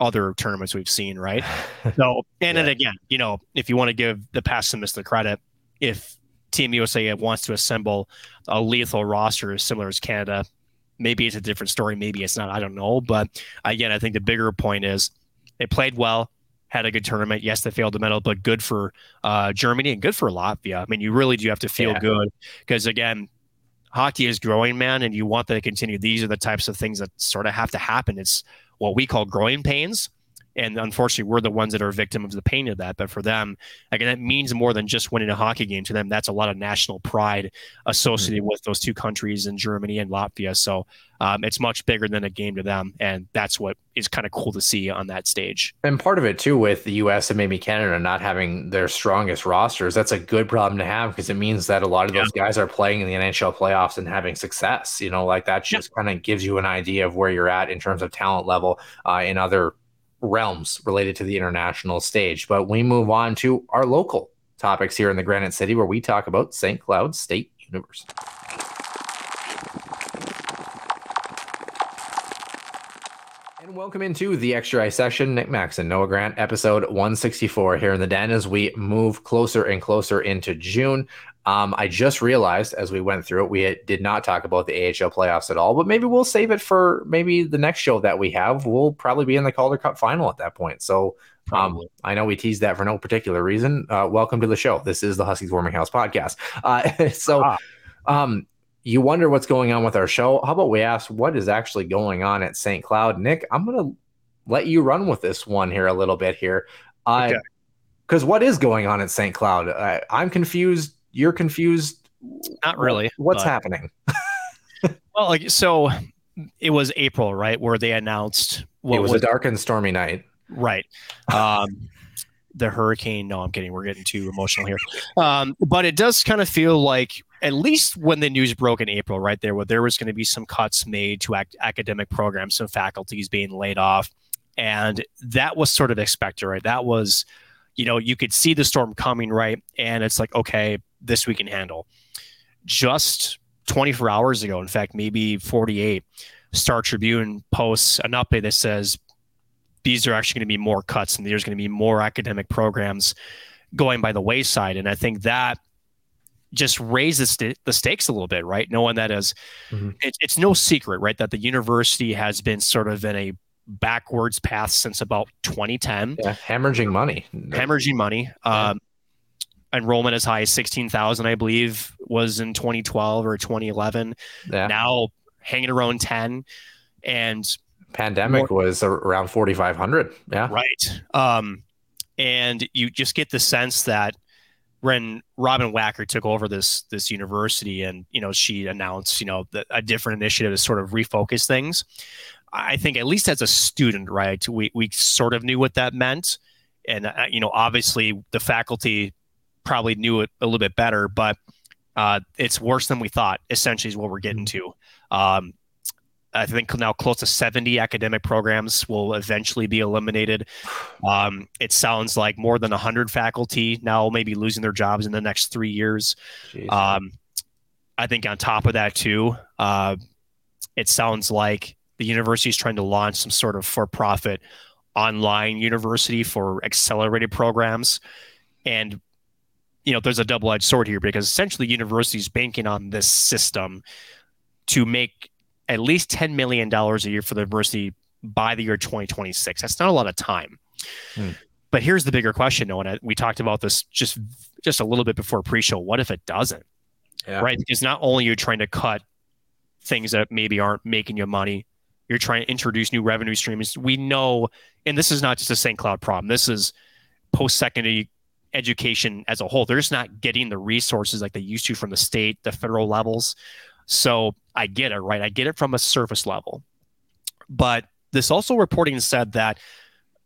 other tournaments we've seen, right? [LAUGHS] So, and yeah. then again, you know, if you want to give the pessimists the credit, if Team USA wants to assemble a lethal roster as similar as Canada, maybe it's a different story. Maybe it's not. I don't know. But again, I think the bigger point is they played well, had a good tournament. Yes, they failed the medal, but good for uh, Germany and good for Latvia. I mean, you really do have to feel yeah. good because again, hockey is growing, man, and you want that to continue. These are the types of things that sort of have to happen. It's what we call growing pains. And unfortunately, we're the ones that are victim of the pain of that. But for them, again, that means more than just winning a hockey game to them. That's a lot of national pride associated mm-hmm. with those two countries in Germany and Latvia. So um, it's much bigger than a game to them. And that's what is kind of cool to see on that stage. And part of it, too, with the US and maybe Canada not having their strongest rosters, that's a good problem to have because it means that a lot of those guys are playing in the NHL playoffs and having success. You know, like that just yeah. kind of gives you an idea of where you're at in terms of talent level uh, in other realms related to the international stage. But we move on to our local topics here in the Granite City, where we talk about St. Cloud State University. And welcome into the Extra Ice session. Nick Max and Noah Grant, episode 164 here in the den as we move closer and closer into June. Um, I just realized as we went through it, we did not talk about the AHL playoffs at all, but maybe we'll save it for maybe the next show that we have. We'll probably be in the Calder Cup final at that point. So um, I know we teased that for no particular reason. Uh, welcome to the show. This is the Huskies Warming House podcast. Uh, [LAUGHS] so, ah. um, you wonder what's going on with our show. How about we ask what is actually going on at St. Cloud? Nick, I'm going to let you run with this one here a little bit here. Uh, okay. Because what is going on at St. Cloud? I'm confused you're confused. Not really. What's but, happening? [LAUGHS] well, like so, it was April, right, where they announced what it was, was a dark and stormy night. Right. [LAUGHS] Um, the hurricane. No, I'm kidding. We're getting too emotional here. Um, but it does kind of feel like, at least when the news broke in April, right there, where there was going to be some cuts made to ac- academic programs, some faculties being laid off, and that was sort of expected, right? That was, you know, you could see the storm coming, right? And it's like, okay, this we can handle. Just 24 hours ago, in fact, maybe 48, Star Tribune posts an update that says these are actually going to be more cuts and there's going to be more academic programs going by the wayside. And I think that just raises the stakes a little bit, right? Knowing that as mm-hmm. it, it's no secret, right, that the university has been sort of in a backwards path since about 2010. Yeah, hemorrhaging money. Hemorrhaging money. Um, enrollment as high as 16,000, I believe, was in 2012 or 2011. Yeah. Now hanging around 10. And pandemic more, was around 4,500. Yeah. Right. Um, and you just get the sense that when Robbyn Wacker took over this this university and you know she announced you know a different initiative to sort of refocus things, I think at least as a student, right, we we sort of knew what that meant, and uh, you know obviously the faculty probably knew it a little bit better, but uh, it's worse than we thought. Essentially, is what we're getting to. Um, I think now close to 70 academic programs will eventually be eliminated. Um, it sounds like more than 100 faculty now maybe losing their jobs in the next three years. Um, I think on top of that, too, uh, it sounds like the university is trying to launch some sort of for profit online university for accelerated programs. And you know, there's a double edged sword here because essentially universities banking on this system to make at least $10 million a year for the university by the year 2026. That's not a lot of time. Hmm. But here's the bigger question, Noah. We talked about this just just a little bit before pre-show. What if it doesn't? Yeah. Right? Because not only you're you trying to cut things that maybe aren't making you money, you're trying to introduce new revenue streams. We know, and this is not just a St. Cloud problem. This is post-secondary education as a whole. They're just not getting the resources like they used to from the state, the federal levels. So I get it, right? I get it from a surface level. But this also reporting said that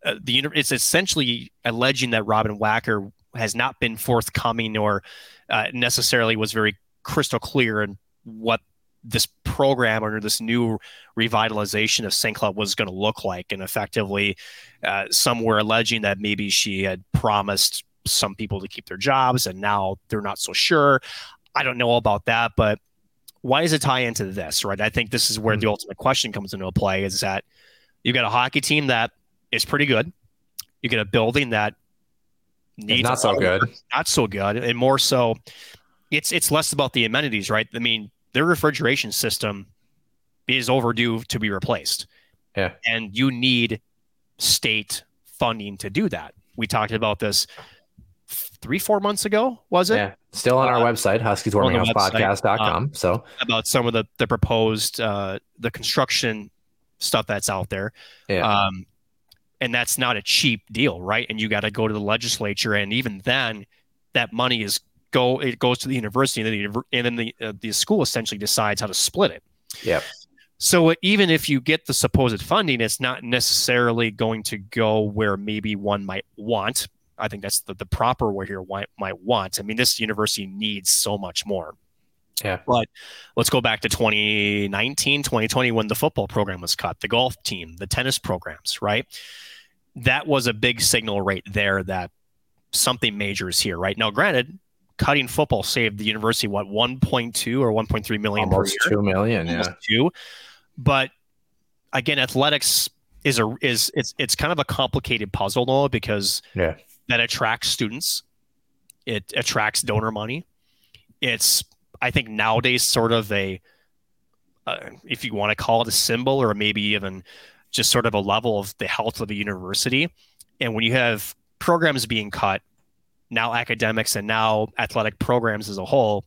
uh, the it's essentially alleging that Robbyn Wacker has not been forthcoming or uh, necessarily was very crystal clear in what this program or this new revitalization of St. Cloud was going to look like. And effectively, uh, some were alleging that maybe she had promised some people to keep their jobs and now they're not so sure. I don't know about that, but why does it tie into this, right? I think this is where mm-hmm. the ultimate question comes into play is that you've got a hockey team that is pretty good. You get a building that needs not so good, not so good, and more so, it's it's less about the amenities, right? I mean, their refrigeration system is overdue to be replaced. Yeah. And you need state funding to do that. We talked about this three, four months ago, was it? Yeah. Still on our uh, website, huskieswarminghousepodcast.com. Um, so about some of the, the proposed, uh, the construction stuff that's out there. Yeah. Um, and that's not a cheap deal, right? And you got to go to the legislature. And even then that money is go it goes to the university and then the, and then the, uh, the school essentially decides how to split it yeah so even if you get the supposed funding it's not necessarily going to go where maybe one might want i think that's the, the proper word here might, might want. I mean this university needs so much more. Yeah. But let's go back to 2019 2020 when the football program was cut the golf team the tennis programs right? That was a big signal right there that something major is here right? Now granted cutting football saved the university what 1.2 or 1.3 million almost per year. 2 million almost yeah two. But again athletics is a is it's it's kind of a complicated puzzle though because yeah that attracts students it attracts donor money it's i think nowadays sort of a uh, if you want to call it a symbol or maybe even just sort of a level of the health of the university and when you have programs being cut now academics and now athletic programs as a whole.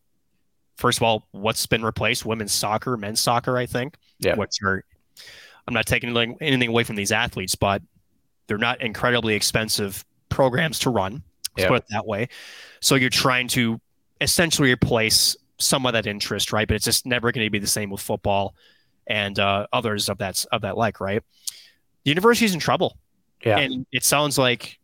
First of all, what's been replaced? Women's soccer, men's soccer, I think. Yeah. What's your I'm not taking anything away from these athletes, but they're not incredibly expensive programs to run. Let's put it that way. So you're trying to essentially replace some of that interest, right? But it's just never going to be the same with football and uh, others of that of that like, right? The university's in trouble. Yeah. And it sounds like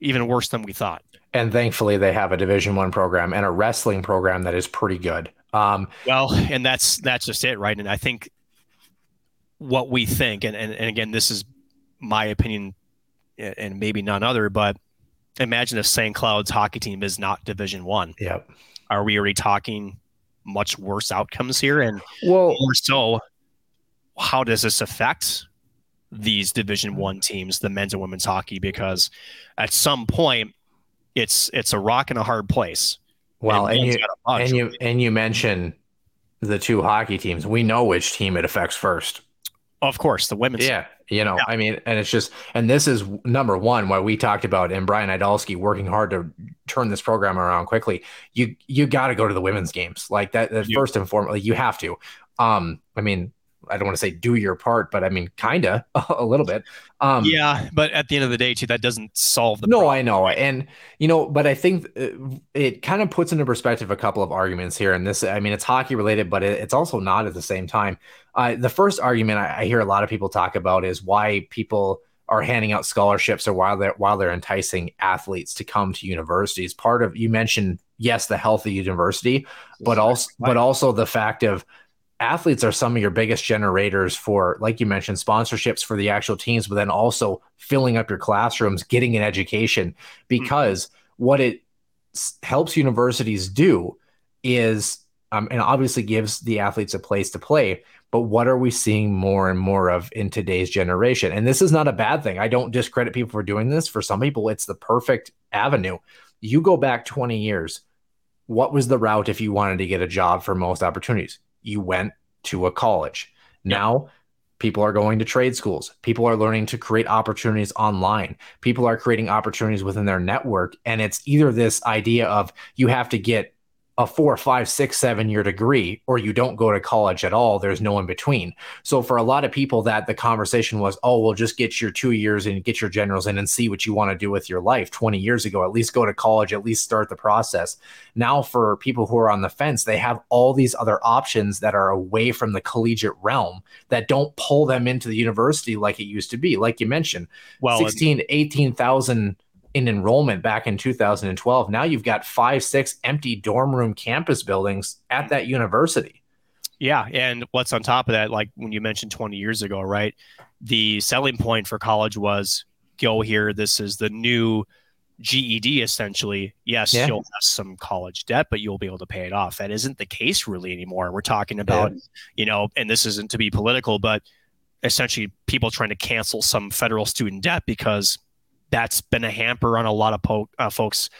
even worse than we thought and thankfully they have a division one program and a wrestling program that is pretty good um, well and that's that's just it right and i think what we think and, and, and again this is my opinion and maybe none other but imagine if st cloud's hockey team is not division one yep are we already talking much worse outcomes here and well more so how does this affect these division one teams the men's and women's hockey because at some point it's it's a rock and a hard place. Well, and, and you and you and you mention the two hockey teams. We know which team it affects first. Of course, the women's. Yeah, you know, yeah. I mean, and it's just, and this is number one why we talked about and Brian Idalski working hard to turn this program around quickly. You you got to go to the women's games like that. that yeah. First and foremost, like, you have to. Um, I mean, I don't want to say do your part, but I mean, kinda [LAUGHS] a little bit. Um, yeah, but at the end of the day, too, that doesn't solve the. No, problem. I know, and you know, but I think uh, it kind of puts into perspective a couple of arguments here. And this, I mean, it's hockey related, but it, it's also not at the same time. Uh, the first argument I, I hear a lot of people talk about is why people are handing out scholarships or while they're while they're enticing athletes to come to universities. Part of you mentioned yes, the healthy university, but also but also the fact of athletes are some of your biggest generators for, like you mentioned, sponsorships for the actual teams, but then also filling up your classrooms, getting an education. Because mm-hmm. what it helps universities do is, um, and obviously gives the athletes a place to play. But what are we seeing more and more of in today's generation? And this is not a bad thing. I don't discredit people for doing this. For some people, it's the perfect avenue. You go back 20 years. What was the route if you wanted to get a job for most opportunities? you went to a college. Now, people are going to trade schools. People are learning to create opportunities online. People are creating opportunities within their network. And it's either this idea of you have to get a four, five, six, seven year degree, or you don't go to college at all. There's no in between. So for a lot of people, that the conversation was, oh, well, just get your two years and get your generals in and see what you want to do with your life. 20 years ago, at least go to college, at least start the process. Now, for people who are on the fence, they have all these other options that are away from the collegiate realm that don't pull them into the university like it used to be. Like you mentioned, well, 16, 18,000 in enrollment back in 2012. Now you've got five, six empty dorm room campus buildings at that university. Yeah. And what's on top of that, like when you mentioned 20 years ago, right? The selling point for college was go here. This is the new GED essentially. Yes, yeah. you'll have some college debt, but you'll be able to pay it off. That isn't the case really anymore. We're talking about, yeah. you know, and this isn't to be political, but essentially people trying to cancel some federal student debt because that's been a hamper on a lot of po- uh, folks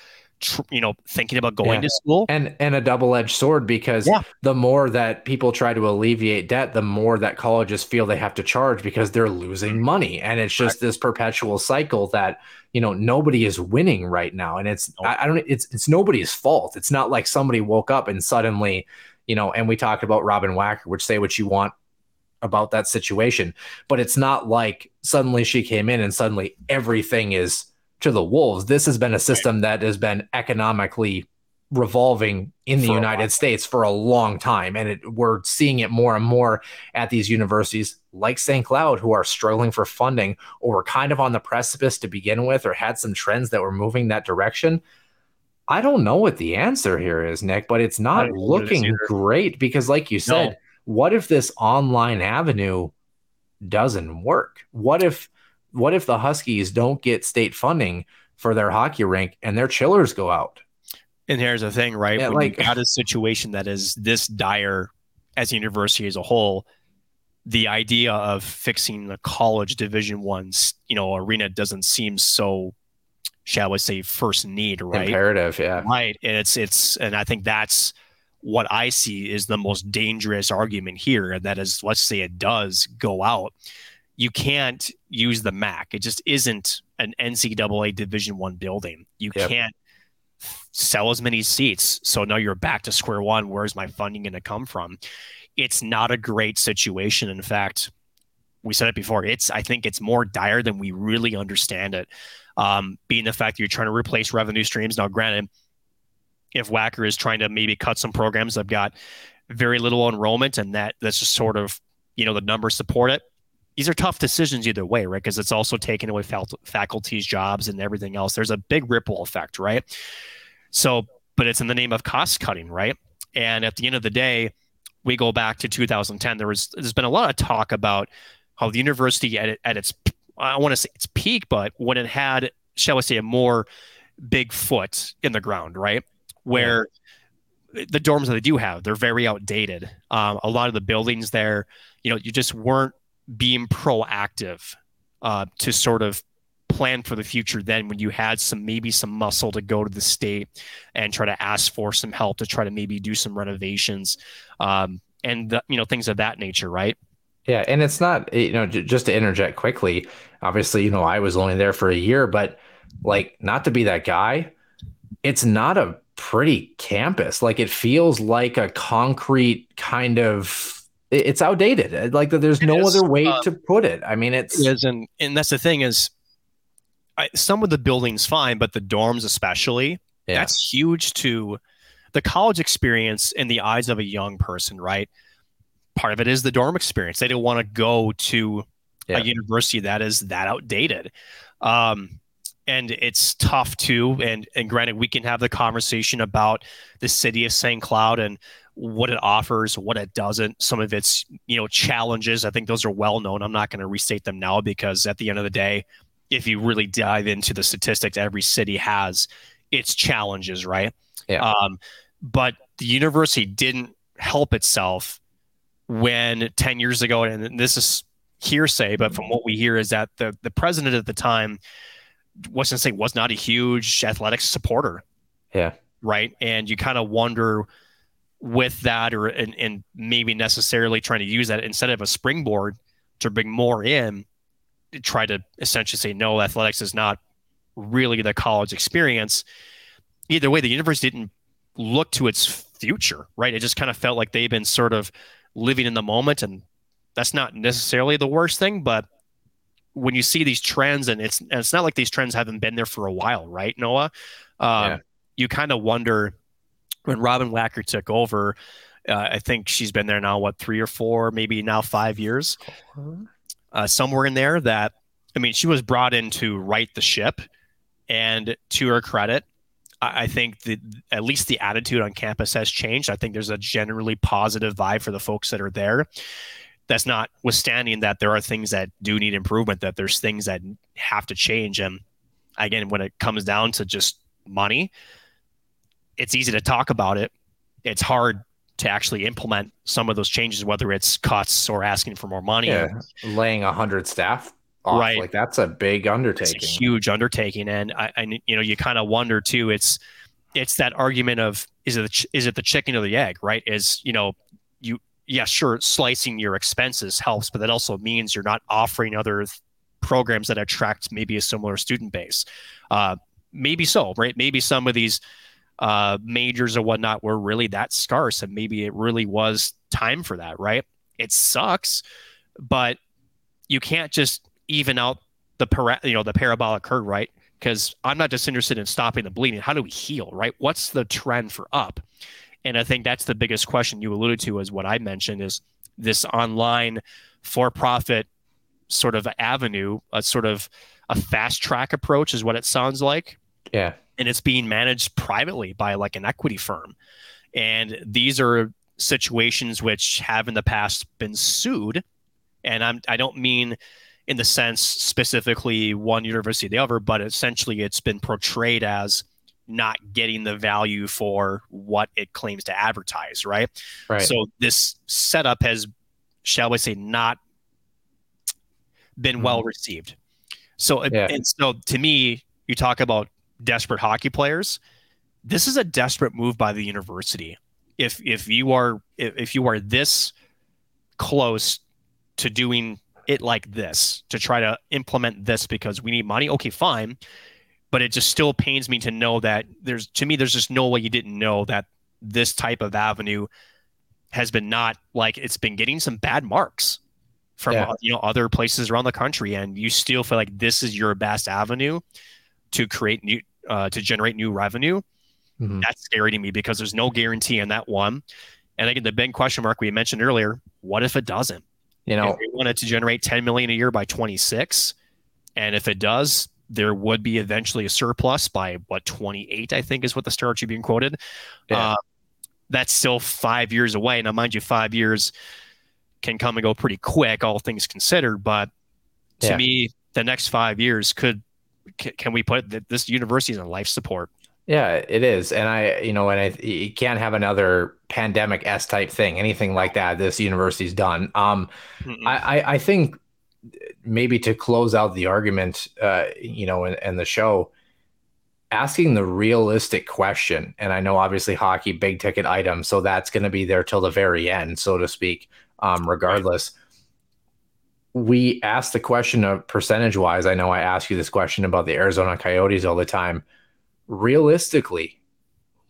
tr- you know thinking about going yeah. to school and and a double-edged sword because yeah. the more that people try to alleviate debt the more that colleges feel they have to charge because they're losing money and it's just right. this perpetual cycle that you know nobody is winning right now and it's. I, I don't it's it's nobody's fault it's not like somebody woke up and suddenly you know and we talked about robbyn wacker which say what you want about that situation. But it's not like suddenly she came in and suddenly everything is to the wolves. This has been a system that has been economically revolving in the United States for a long time. And it, we're seeing it more and more at these universities like St. Cloud who are struggling for funding or were kind of on the precipice to begin with or had some trends that were moving that direction. I don't know what the answer here is, Nick, but it's not looking great because, like you said, no what if this online avenue doesn't work? What if what if the Huskies don't get state funding for their hockey rink and their chillers go out? And here's the thing, right? Yeah, when like, you got a situation that is this dire as a university as a whole, the idea of fixing the college division one's, you know, arena doesn't seem so shall we say first need, right? Imperative, yeah. Right. And it's it's and I think that's what I see is the most dangerous argument here. And that is, let's say it does go out. You can't use the MAC. It just isn't an NCAA Division One building. You yep. can't sell as many seats. So now you're back to square one. Where's my funding going to come from? It's not a great situation. In fact, we said it before. It's I think it's more dire than we really understand it. Um, being the fact that you're trying to replace revenue streams. Now, granted, if Wacker is trying to maybe cut some programs that have got very little enrollment and that that's just sort of you know the numbers support it these are tough decisions either way right? Because it's also taking away faculty's jobs and everything else. There's a big ripple effect right? So but it's in the name of cost cutting right? And at the end of the day we go back to 2010 there was there's been a lot of talk about how the university at, at its i want to say its peak but when it had shall we say a more big foot in the ground right where yeah. the dorms that they do have, they're very outdated. Um, a lot of the buildings there, you know, you just weren't being proactive uh, to sort of plan for the future then when you had some maybe some muscle to go to the state and try to ask for some help to try to maybe do some renovations um, and the, you know things of that nature right yeah and it's not you know just to interject quickly obviously you know i was only there for a year but like not to be that guy it's not a pretty campus. Like it feels like a concrete kind of it's outdated. Like there's it no is, other way um, to put it. I mean, it's it is, and and that's the thing is, I, some of the buildings fine, but the dorms especially, yeah. that's huge to the college experience in the eyes of a young person, right? Part of it is the dorm experience. They don't want to go to yeah. a university that is that outdated. Um, and it's tough too. And and granted, we can have the conversation about the city of St. Cloud and what it offers, what it doesn't, some of its you know challenges. I think those are well known. I'm not going to restate them now because at the end of the day, if you really dive into the statistics, every city has its challenges, right? Yeah. Um, but the university didn't help itself when 10 years ago, and this is hearsay, but from what we hear is that the the president at the time wasn't say was not a huge athletics supporter. Yeah. Right. And you kind of wonder with that or and, and maybe necessarily trying to use that instead of a springboard to bring more in, try to essentially say no, athletics is not really the college experience. Either way, the university didn't look to its future, right? It just kind of felt like they've been sort of living in the moment, and that's not necessarily the worst thing, but when you see these trends, and it's and it's not like these trends haven't been there for a while, right, Noah? Um, yeah. You kind of wonder when Robbyn Wacker took over. Uh, I think she's been there now, what three or four, maybe now five years, uh, somewhere in there. That I mean, she was brought in to right the ship, and to her credit, I, I think that at least the attitude on campus has changed. I think there's a generally positive vibe for the folks that are there that's not withstanding that there are things that do need improvement, that there's things that have to change. And again, when it comes down to just money, it's easy to talk about it. It's hard to actually implement some of those changes, whether it's cuts or asking for more money. Yeah, or, laying a hundred staff off, right. like that's a big undertaking. It's a huge undertaking, and I, I you know, you kind of wonder too. It's it's that argument of is it the, is it the chicken or the egg, right? Is you know yeah, sure, slicing your expenses helps, but that also means you're not offering other th- programs that attract maybe a similar student base. Uh, maybe so, right? Maybe some of these uh, majors or whatnot were really that scarce, and maybe it really was time for that, right? It sucks, but you can't just even out the para- you know the parabolic curve, right? Because I'm not just interested in stopping the bleeding. How do we heal, right? What's the trend for up? And I think that's the biggest question you alluded to is what I mentioned is this online for profit sort of avenue, a sort of a fast track approach is what it sounds like. Yeah. And it's being managed privately by like an equity firm. And these are situations which have in the past been sued. And I'm I don't mean in the sense specifically one university or the other, but essentially it's been portrayed as not getting the value for what it claims to advertise, right? Right. So this setup has, shall we say, not been mm-hmm. well received. So yeah. and so to me, you talk about desperate hockey players. This is a desperate move by the university. If if you are if, if you are this close to doing it like this to try to implement this because we need money, okay, fine but it just still pains me to know that there's to me there's just no way you didn't know that this type of avenue has been not like it's been getting some bad marks from yeah. you know other places around the country and you still feel like this is your best avenue to create new uh, to generate new revenue mm-hmm. that's scary to me because there's no guarantee in that one and again the big question mark we mentioned earlier what if it doesn't you know if they wanted to generate 10 million a year by 26 and if it does there would be eventually a surplus by what 28 i think is what the star tribune quoted. Yeah. uh, that's still five years away. Now mind you five years can come and go pretty quick all things considered but to yeah. me the next five years could can we put that this university is on life support. Yeah it is. And i you know and i you can't have another pandemic s type thing. Anything like that this university's done. Um I, I i think maybe to close out the argument, uh, you know, and, and the show, asking the realistic question. And I know obviously hockey, big ticket item, so that's going to be there till the very end, so to speak. Um, regardless, we asked the question of percentage wise. I know I ask you this question about the Arizona Coyotes all the time. Realistically,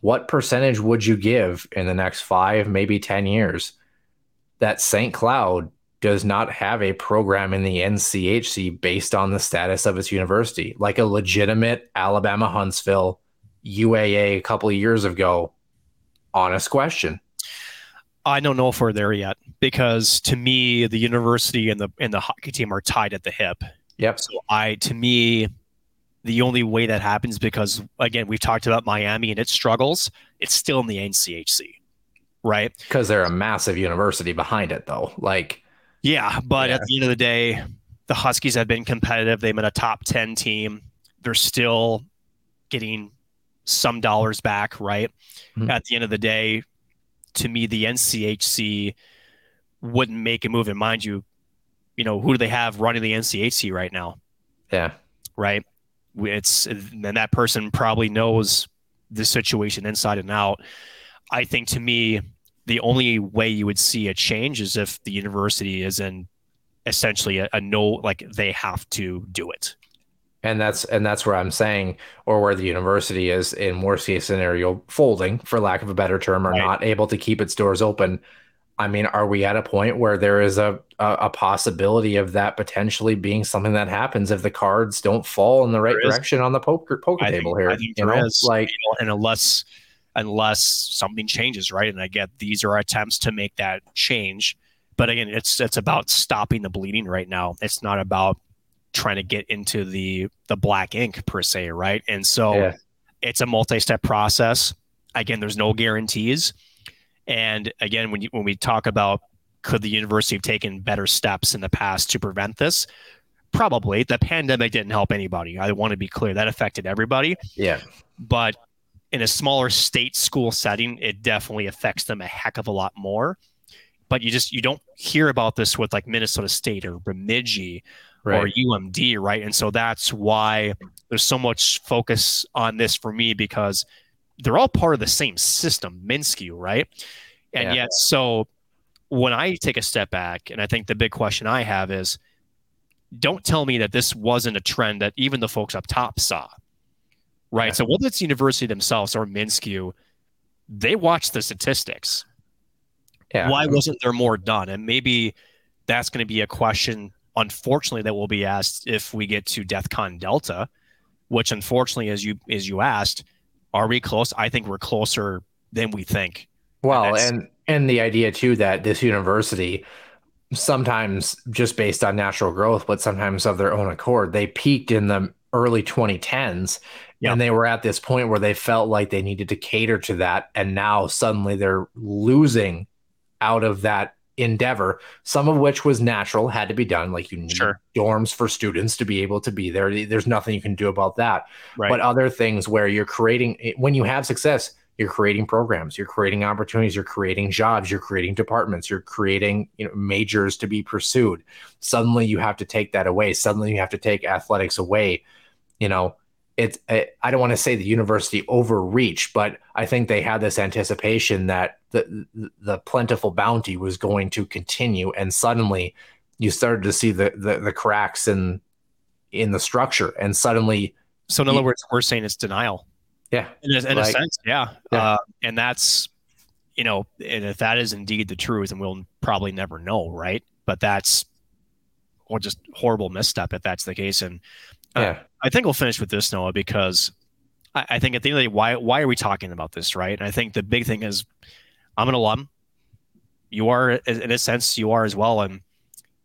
what percentage would you give in the next five, maybe 10 years that St. Cloud does not have a program in the NCHC based on the status of its university, like a legitimate Alabama Huntsville UAA a couple of years ago. Honest question. I don't know if we're there yet because to me, the university and the and the hockey team are tied at the hip. Yep. So I, to me, the only way that happens because again, we've talked about Miami and its struggles. It's still in the NCHC, right? Because they're a massive university behind it, though. Like yeah, but yeah. at the end of the day, the Huskies have been competitive. They've been a top 10 team. They're still getting some dollars back, right? Mm-hmm. At the end of the day, to me, the NCHC wouldn't make a move. And mind you, you know, who do they have running the NCHC right now? Yeah. Right. It's, and that person probably knows the situation inside and out. I think to me, the only way you would see a change is if the university is in essentially a, a no, like they have to do it. and that's and that's where I'm saying, or where the university is in worst case scenario folding, for lack of a better term, or right. not able to keep its doors open. I mean, are we at a point where there is a, a, a possibility of that potentially being something that happens if the cards don't fall in the right direction on the poker poker I table think, here? Think there is, like, you know, and unless unless something changes, right? And I get these are attempts to make that change, but again, it's it's about stopping the bleeding right now. It's not about trying to get into the the black ink per se, right? And so yeah. it's a multi-step process. Again, there's no guarantees. And again, when you, when we talk about could the university have taken better steps in the past to prevent this? Probably. The pandemic didn't help anybody. I want to be clear that affected everybody. Yeah. But in a smaller state school setting, it definitely affects them a heck of a lot more. But you just you don't hear about this with like Minnesota State or Bemidji right. or UMD, right? And so that's why there's so much focus on this for me because they're all part of the same system, MnSCU, right? And yeah. yet, so when I take a step back, and I think the big question I have is don't tell me that this wasn't a trend that even the folks up top saw, right? Yeah. So, whether it's the university themselves or MnSCU, they watch the statistics. Yeah. Why wasn't there more done? And maybe that's going to be a question, unfortunately, that will be asked if we get to DEFCON Delta, which, unfortunately, as you as you asked, are we close? I think we're closer than we think. Well, and, and and the idea too that this university sometimes just based on natural growth, but sometimes of their own accord, they peaked in the early 2010s and they were at this point where they felt like they needed to cater to that. And now suddenly they're losing out of that endeavor some of which was natural had to be done. Like you need sure. dorms for students to be able to be there. There's nothing you can do about that. Right. but other things where you're creating when you have success you're creating programs you're creating opportunities you're creating jobs you're creating departments you're creating you know majors to be pursued. Suddenly you have to take that away. Suddenly you have to take athletics away you know it's i don't want to say the university overreached but i think they had this anticipation that the the plentiful bounty was going to continue and suddenly you started to see the the, the cracks in in the structure and suddenly so in other you, words we're saying it's denial yeah. In, a, in like, a sense, yeah. yeah. Uh, and that's, you know, and if that is indeed the truth, and we'll probably never know, right? But that's, or just horrible misstep if that's the case. And Uh, yeah. I think we'll finish with this, Noah, because I, I, think at the end of the day, why, why are we talking about this, right? And I think the big thing is I'm an alum. You are, in a sense, you are as well. And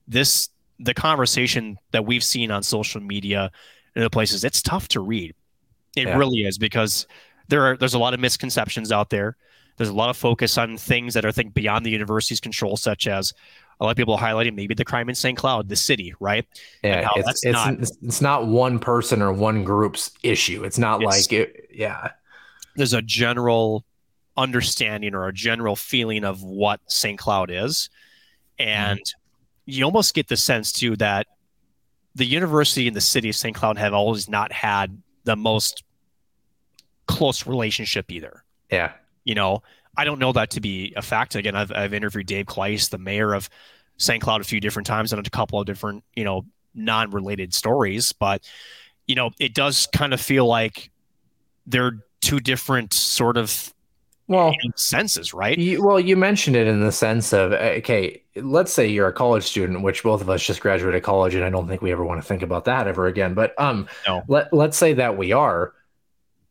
this, the conversation that we've seen on social media and other places, it's tough to read it yeah. really is because there are there's a lot of misconceptions out there. There's a lot of focus on things that are think beyond the university's control, such as a lot of people highlighting maybe the crime in St. Cloud, the city, right? Yeah, it's, it's, not, it's not one person or one group's issue. It's not it's, like it. Yeah, there's a general understanding or a general feeling of what St. Cloud is, and mm. you almost get the sense too that the university and the city of St. Cloud have always not had the most close relationship either. Yeah. You know, I don't know that to be a fact. Again, I've, I've interviewed Dave Kleis, the mayor of St. Cloud, a few different times on a couple of different, you know, non related stories. But, you know, it does kind of feel like they're two different sort of well senses, right? You, well, you mentioned it in the sense of okay, let's say you're a college student, which both of us just graduated college, and I don't think we ever want to think about that ever again. But um, no. let let's say that we are,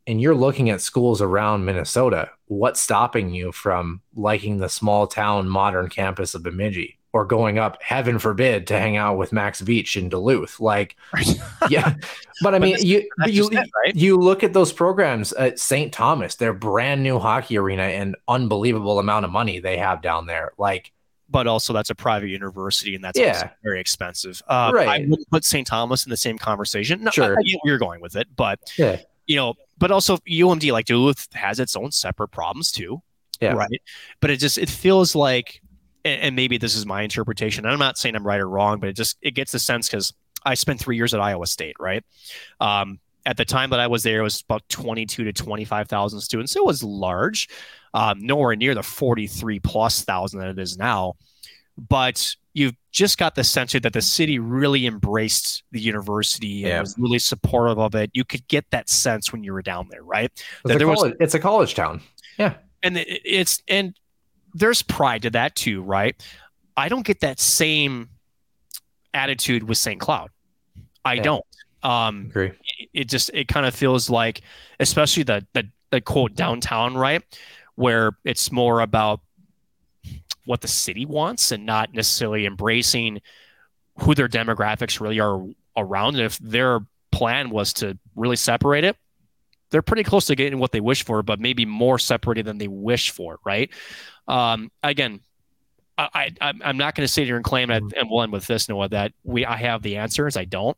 and you're looking at schools around Minnesota. What's stopping you from liking the small town modern campus of Bemidji? or going up, heaven forbid, to hang out with Max Beach in Duluth. Like, [LAUGHS] yeah. But I mean, but you you it, right? you look at those programs at St. Thomas, their brand new hockey arena and unbelievable amount of money they have down there. Like, but also that's a private university and that's yeah. very expensive. Uh, right. I wouldn't put St. Thomas in the same conversation. No, sure. I, I get where you're going with it, but yeah. you know, but also UMD like Duluth has its own separate problems too. Yeah. Right. But it just it feels like and maybe this is my interpretation. I'm not saying I'm right or wrong, but it just it gets the sense because I spent three years at Iowa State, right? Um, at the time that I was there, it was about 22 to 25,000 students. It was large, um, nowhere near the 43 plus thousand that it is now. But you've just got the sense that the city really embraced the university and Yeah. was really supportive of it. You could get that sense when you were down there, right? It's, That a there was- college, it's a college town. Yeah. and it's and there's pride to that too, right? I don't get that same attitude with St. Cloud. I Yeah. don't. Um, Agree. it- it just it kind of feels like, especially the the the quote downtown, right, where it's more about what the city wants and not necessarily embracing who their demographics really are around. And if their plan was to really separate it, they're pretty close to getting what they wish for, but maybe more separated than they wish for, right? Um, again, I, I I'm- I'm not going to sit here and claim that, and we'll end with this, Noah, that we I have the answers. I don't.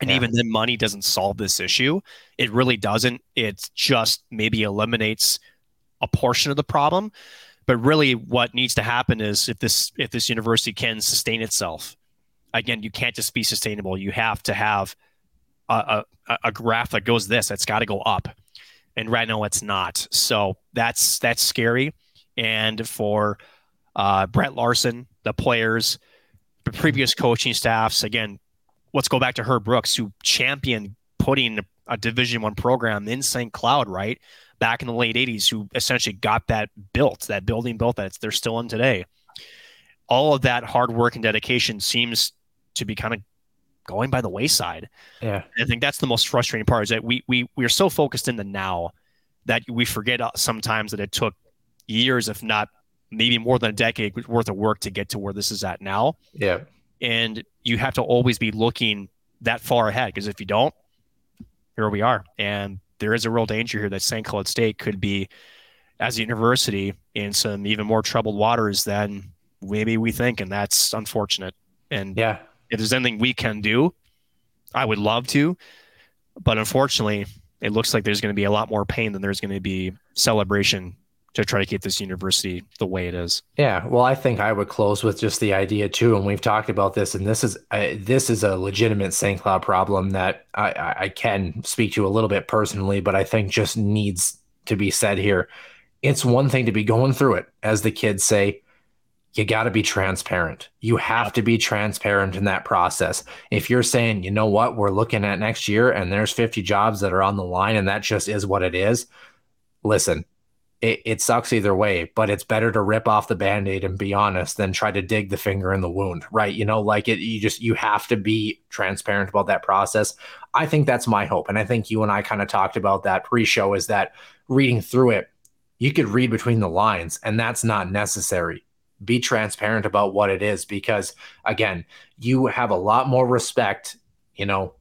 And Yeah. even then, money doesn't solve this issue. It really doesn't. It just maybe eliminates a portion of the problem. But really, what needs to happen is if this if this university can sustain itself, again, you can't just be sustainable. You have to have a, a, a graph that goes this. It's got to go up, and right now it's not. So that's that's scary. And for uh, Brett Larson, the players, the previous coaching staffs, again, let's go back to Herb Brooks, who championed putting a Division One program in St. Cloud, right back in the late '80s, who essentially got that built, that building built that they're still in today. All of that hard work and dedication seems to be kind of going by the wayside. Yeah. I think that's the most frustrating part is that we we we're so focused in the now that we forget uh, sometimes that it took years, if not maybe more than a decade worth of work to get to where this is at now. Yeah. And you have to always be looking that far ahead because if you don't, here we are. And there is a real danger here that St. Cloud State could be, as a university, in some even more troubled waters than maybe we think. And that's unfortunate. And Yeah. if there's anything we can do, I would love to. But unfortunately, it looks like there's going to be a lot more pain than there's going to be celebration to try to keep this university the way it is. Yeah, well, I think I would close with just the idea too, and we've talked about this, and this is uh, this is a legitimate St. Cloud problem that I, I, can speak to a little bit personally, but I think just needs to be said here. It's one thing to be going through it, as the kids say. You got to be transparent. You have to be transparent in that process. If you're saying, you know what, we're looking at next year, and there's 50 jobs that are on the line, and that just is what it is. Listen, it, it sucks either way, but it's better to rip off the band-aid and be honest than try to dig the finger in the wound, right? You know, like it you just you have to be transparent about that process. I think that's my hope. And I think you and I kind of talked about that pre-show is that reading through it, you could read between the lines, and that's not necessary. Be transparent about what it is because again, you have a lot more respect, you know,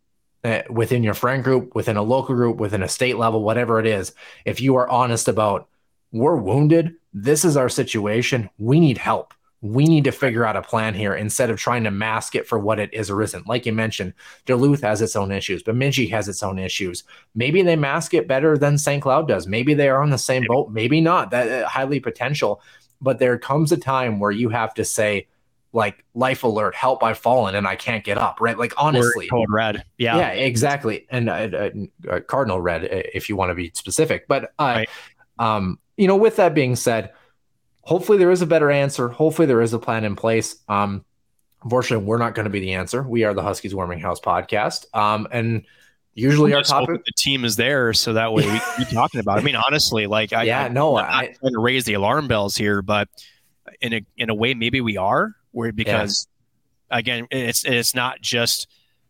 uh, within your friend group, within a local group, within a state level, whatever it is, if you are honest about we're wounded, this is our situation, we need help. We need to figure out a plan here instead of trying to mask it for what it is or isn't. Like you mentioned, Duluth has its own issues, Bemidji has its own issues. Maybe they mask it better than St. Cloud does. Maybe they are on the same boat. Maybe not. That uh, highly potential. But there comes a time where you have to say, like, life alert, help, I've fallen and I can't get up, right? Like, honestly. Code red. Yeah. Yeah, exactly. And uh, uh, Cardinal red, uh, if you want to be specific. But, uh, Right. um, you know, with that being said, hopefully there is a better answer. Hopefully there is a plan in place. Um, unfortunately, we're not going to be the answer. We are the Huskies Warming House podcast. Um, and usually our topic. the team is there so that way we keep talking about. It. I mean, honestly, like I, Yeah, I, no, I'm I- trying to raise the alarm bells here, but in a in a way, maybe we are. Where because again, it's it's not just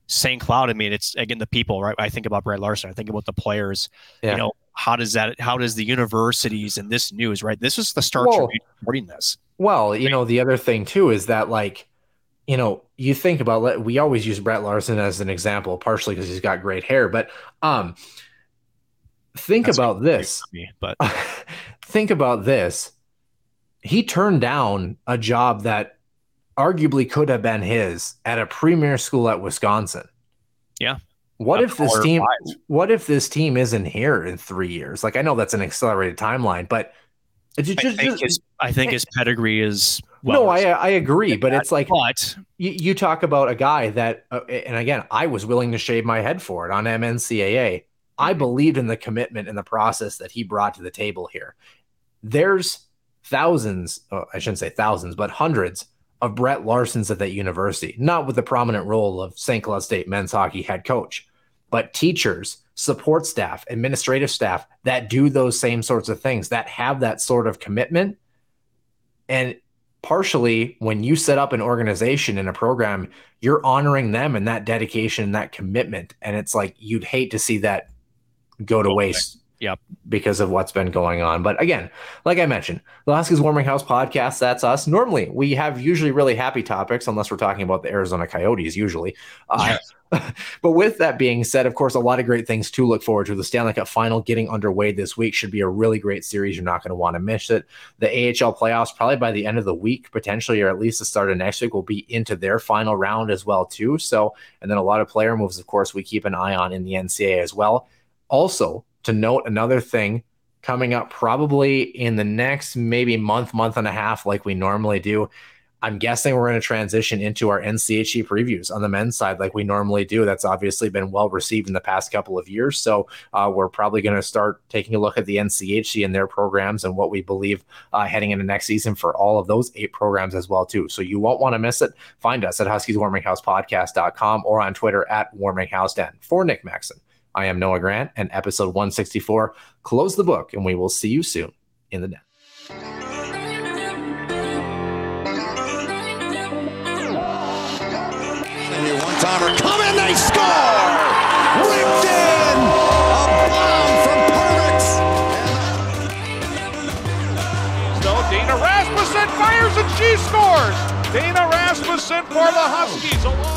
St. Cloud. I mean, it's again the people, right? I think about Brett Larson. I think about the players. Yeah. You know, how does that? How does the universities and this news, right? This is the start Well- of reporting this. Well, you know, the other thing too is that like, you know, you think about let- we always use Brett Larson as an example, partially because he's got great hair, but um think That's about this. Me, but [LAUGHS] think about this. He turned down a job that arguably could have been his at a premier school at Wisconsin. Yeah. What if this team what if this team isn't here in 3 years? Like I know that's an accelerated timeline, but it's I think just- his I think his pedigree is well. no, I I agree, but it's like but you, you talk about a guy that, uh, and again, I was willing to shave my head for it on MNCAA. I believed in the commitment and the process that he brought to the table here. There's thousands, oh, I shouldn't say thousands, but hundreds of Brett Larson's at that university, not with the prominent role of St. Cloud State men's hockey head coach, but teachers, support staff, administrative staff that do those same sorts of things, that have that sort of commitment. And partially, when you set up an organization and a program, you're honoring them and that dedication and that commitment. And it's like you'd hate to see that go to waste Yep. Because of what's been going on. But again, like I mentioned, the Huskies Warming House podcast, that's us. Normally, we have usually really happy topics, unless we're talking about the Arizona Coyotes, usually. Uh, [LAUGHS] but with that being said, of course, a lot of great things to look forward to. The Stanley Cup final getting underway this week should be a really great series. You're not going to want to miss it. The AHL playoffs, probably by the end of the week, potentially, or at least the start of next week, will be into their final round as well, too. So, and then a lot of player moves, of course, we keep an eye on in the NCAA as well. Also, to note another thing coming up probably in the next maybe month, month and a half, like we normally do. I'm guessing we're going to transition into our NCHC previews on the men's side, like we normally do. That's obviously been well received in the past couple of years. So uh, we're probably going to start taking a look at the NCHC and their programs and what we believe uh, heading into next season for all of those eight programs as well too. So you won't want to miss it. Find us at HuskiesWarmingHousePodcast.com or on Twitter at WarmingHouseDen. For Nick Maxon, I am Noah Grant, and episode 164. Close the book, and we will see you soon in the net. One timer, come in, they score! Ripped in! A bomb from Perbix! So Dana Rasmussen fires and she scores. Dana Rasmussen for the Huskies.